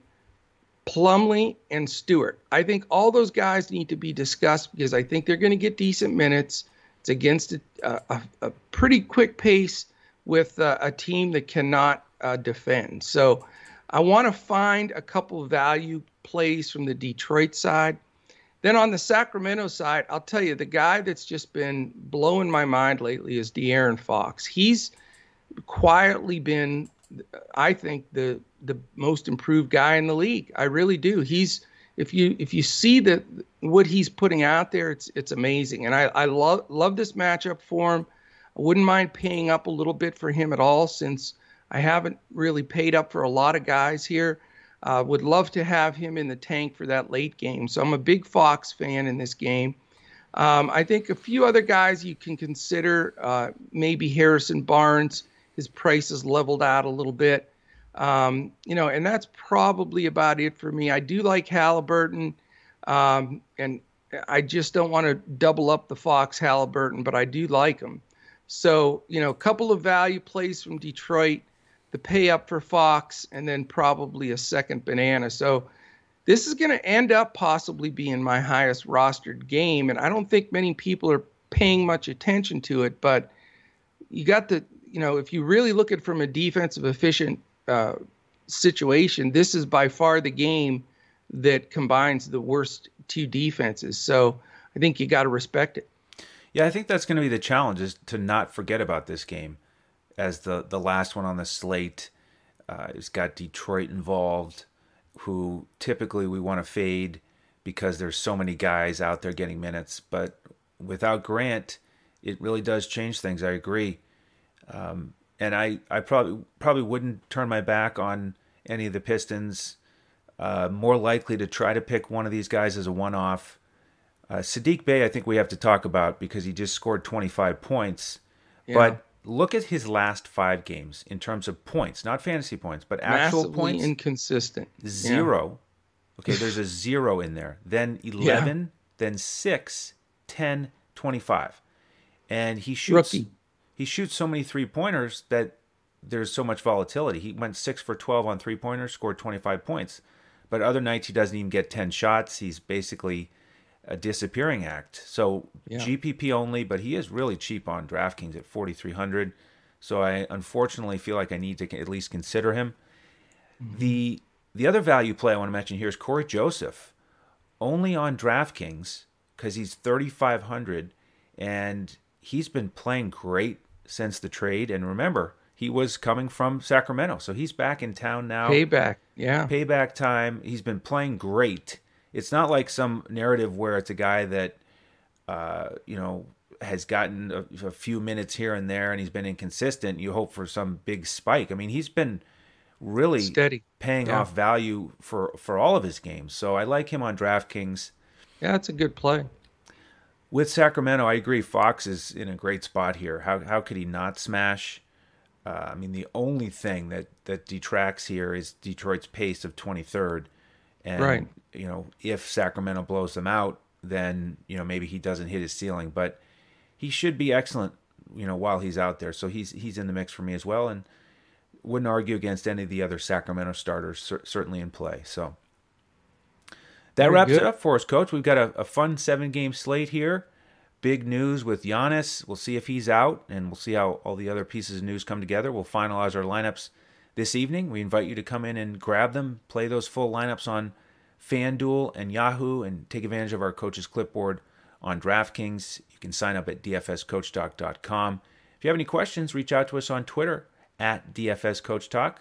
Speaker 2: Plumlee, and Stewart. I think all those guys need to be discussed because I think they're going to get decent minutes. It's against a, a, a pretty quick pace with uh, a team that cannot uh, defend. So I want to find a couple value plays from the Detroit side. Then on the Sacramento side, I'll tell you the guy that's just been blowing my mind lately is De'Aaron Fox. He's quietly been I think the the most improved guy in the league. I really do. He's if you if you see that what he's putting out there, it's it's amazing. And I I love love this matchup for him. I wouldn't mind paying up a little bit for him at all since I haven't really paid up for a lot of guys here. Uh, would love to have him in the tank for that late game. So I'm a big Fox fan in this game. Um, I think a few other guys you can consider, uh, maybe Harrison Barnes his price is leveled out a little bit. Um, you know, and that's probably about it for me. I do like Halliburton, um, and I just don't want to double up the Fox Halliburton, but I do like him. So, you know, a couple of value plays from Detroit, the pay up for Fox, and then probably a second banana. So, this is going to end up possibly being my highest rostered game, and I don't think many people are paying much attention to it. But you got the you know, if you really look at from a defensive efficient uh, situation, this is by far the game that combines the worst two defenses. So I think you got to respect it.
Speaker 1: Yeah, I think that's going to be the challenge is to not forget about this game as the the last one on the slate. Uh, it's got Detroit involved, who typically we want to fade because there's so many guys out there getting minutes. But without Grant, it really does change things. I agree. Um, and I, I probably probably wouldn't turn my back on any of the Pistons. Uh, more likely to try to pick one of these guys as a one-off. Uh, Saddiq Bey, I think we have to talk about because he just scored 25 points. Yeah. But look at his last five games in terms of points, not fantasy points, but actual
Speaker 2: Massively
Speaker 1: points.
Speaker 2: inconsistent.
Speaker 1: Zero. Yeah. Okay, there's a zero in there. Then 11, yeah. then 6, 10, 25. And he shoots Rookie. he shoots so many three-pointers that there's so much volatility. He went 6 for 12 on three-pointers, scored 25 points. But other nights he doesn't even get 10 shots. He's basically a disappearing act. So yeah. GPP only, but he is really cheap on DraftKings at 4300. So I unfortunately feel like I need to at least consider him. Mm-hmm. The the other value play I want to mention here is Cory Joseph, only on DraftKings because he's 3500 and he's been playing great since the trade. And remember, he was coming from Sacramento, so he's back in town now.
Speaker 2: Payback, yeah,
Speaker 1: payback time. He's been playing great it's not like some narrative where it's a guy that uh, you know has gotten a, a, few minutes here and there and he's been inconsistent. You hope for some big spike. I mean, he's been really
Speaker 2: steady,
Speaker 1: paying yeah. off value for for all of his games. So I like him on DraftKings.
Speaker 2: Yeah, it's a good play.
Speaker 1: With Sacramento, I agree. Fox is in a great spot here. How how could he not smash? Uh, I mean, the only thing that that detracts here is Detroit's pace of 23rd. And right. you know, if Sacramento blows them out, then you know maybe he doesn't hit his ceiling, but he should be excellent. You know, while he's out there, so he's he's in the mix for me as well, and wouldn't argue against any of the other Sacramento starters. Cer- certainly in play. So that Very wraps good. it up for us, Coach. We've got a, a fun seven game slate here. Big news with Giannis. We'll see if he's out, and we'll see how all the other pieces of news come together. We'll finalize our lineups this evening. We invite you to come in and grab them, play those full lineups on FanDuel and Yahoo, and take advantage of our coach's clipboard on DraftKings. You can sign up at dfscoachtalk.com. If you have any questions, reach out to us on Twitter at dfscoachtalk.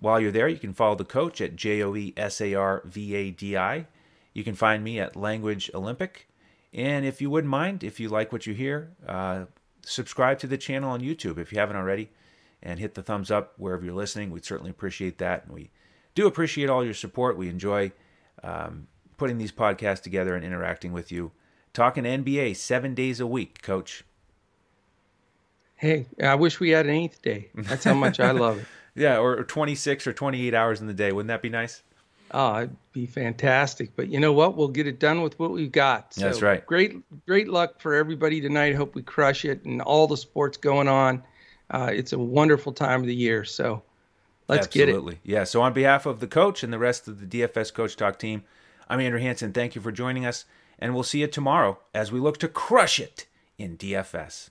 Speaker 1: While you're there, you can follow the coach at J O E S A R V A D I. You can find me at Language Olympic. And if you wouldn't mind, if you like what you hear, uh, subscribe to the channel on YouTube if you haven't already and hit the thumbs up wherever you're listening. We'd certainly appreciate that. And we do appreciate all your support. We enjoy um, putting these podcasts together and interacting with you. Talking NBA seven days a week, Coach.
Speaker 2: Hey, I wish we had an eighth day. That's how much I love it.
Speaker 1: Yeah, or 26 or 28 hours in the day. Wouldn't that be nice?
Speaker 2: Oh, it'd be fantastic. But you know what? We'll get it done with what we've got.
Speaker 1: So That's right.
Speaker 2: Great, great luck for everybody tonight. Hope we crush it and all the sports going on uh, it's a wonderful time of the year. So let's
Speaker 1: Absolutely.
Speaker 2: get
Speaker 1: it. Yeah. So on behalf of the coach and the rest of the DFS Coach Talk team, I'm Andrew Hanson. Thank you for joining us, and we'll see you tomorrow as we look to crush it in DFS.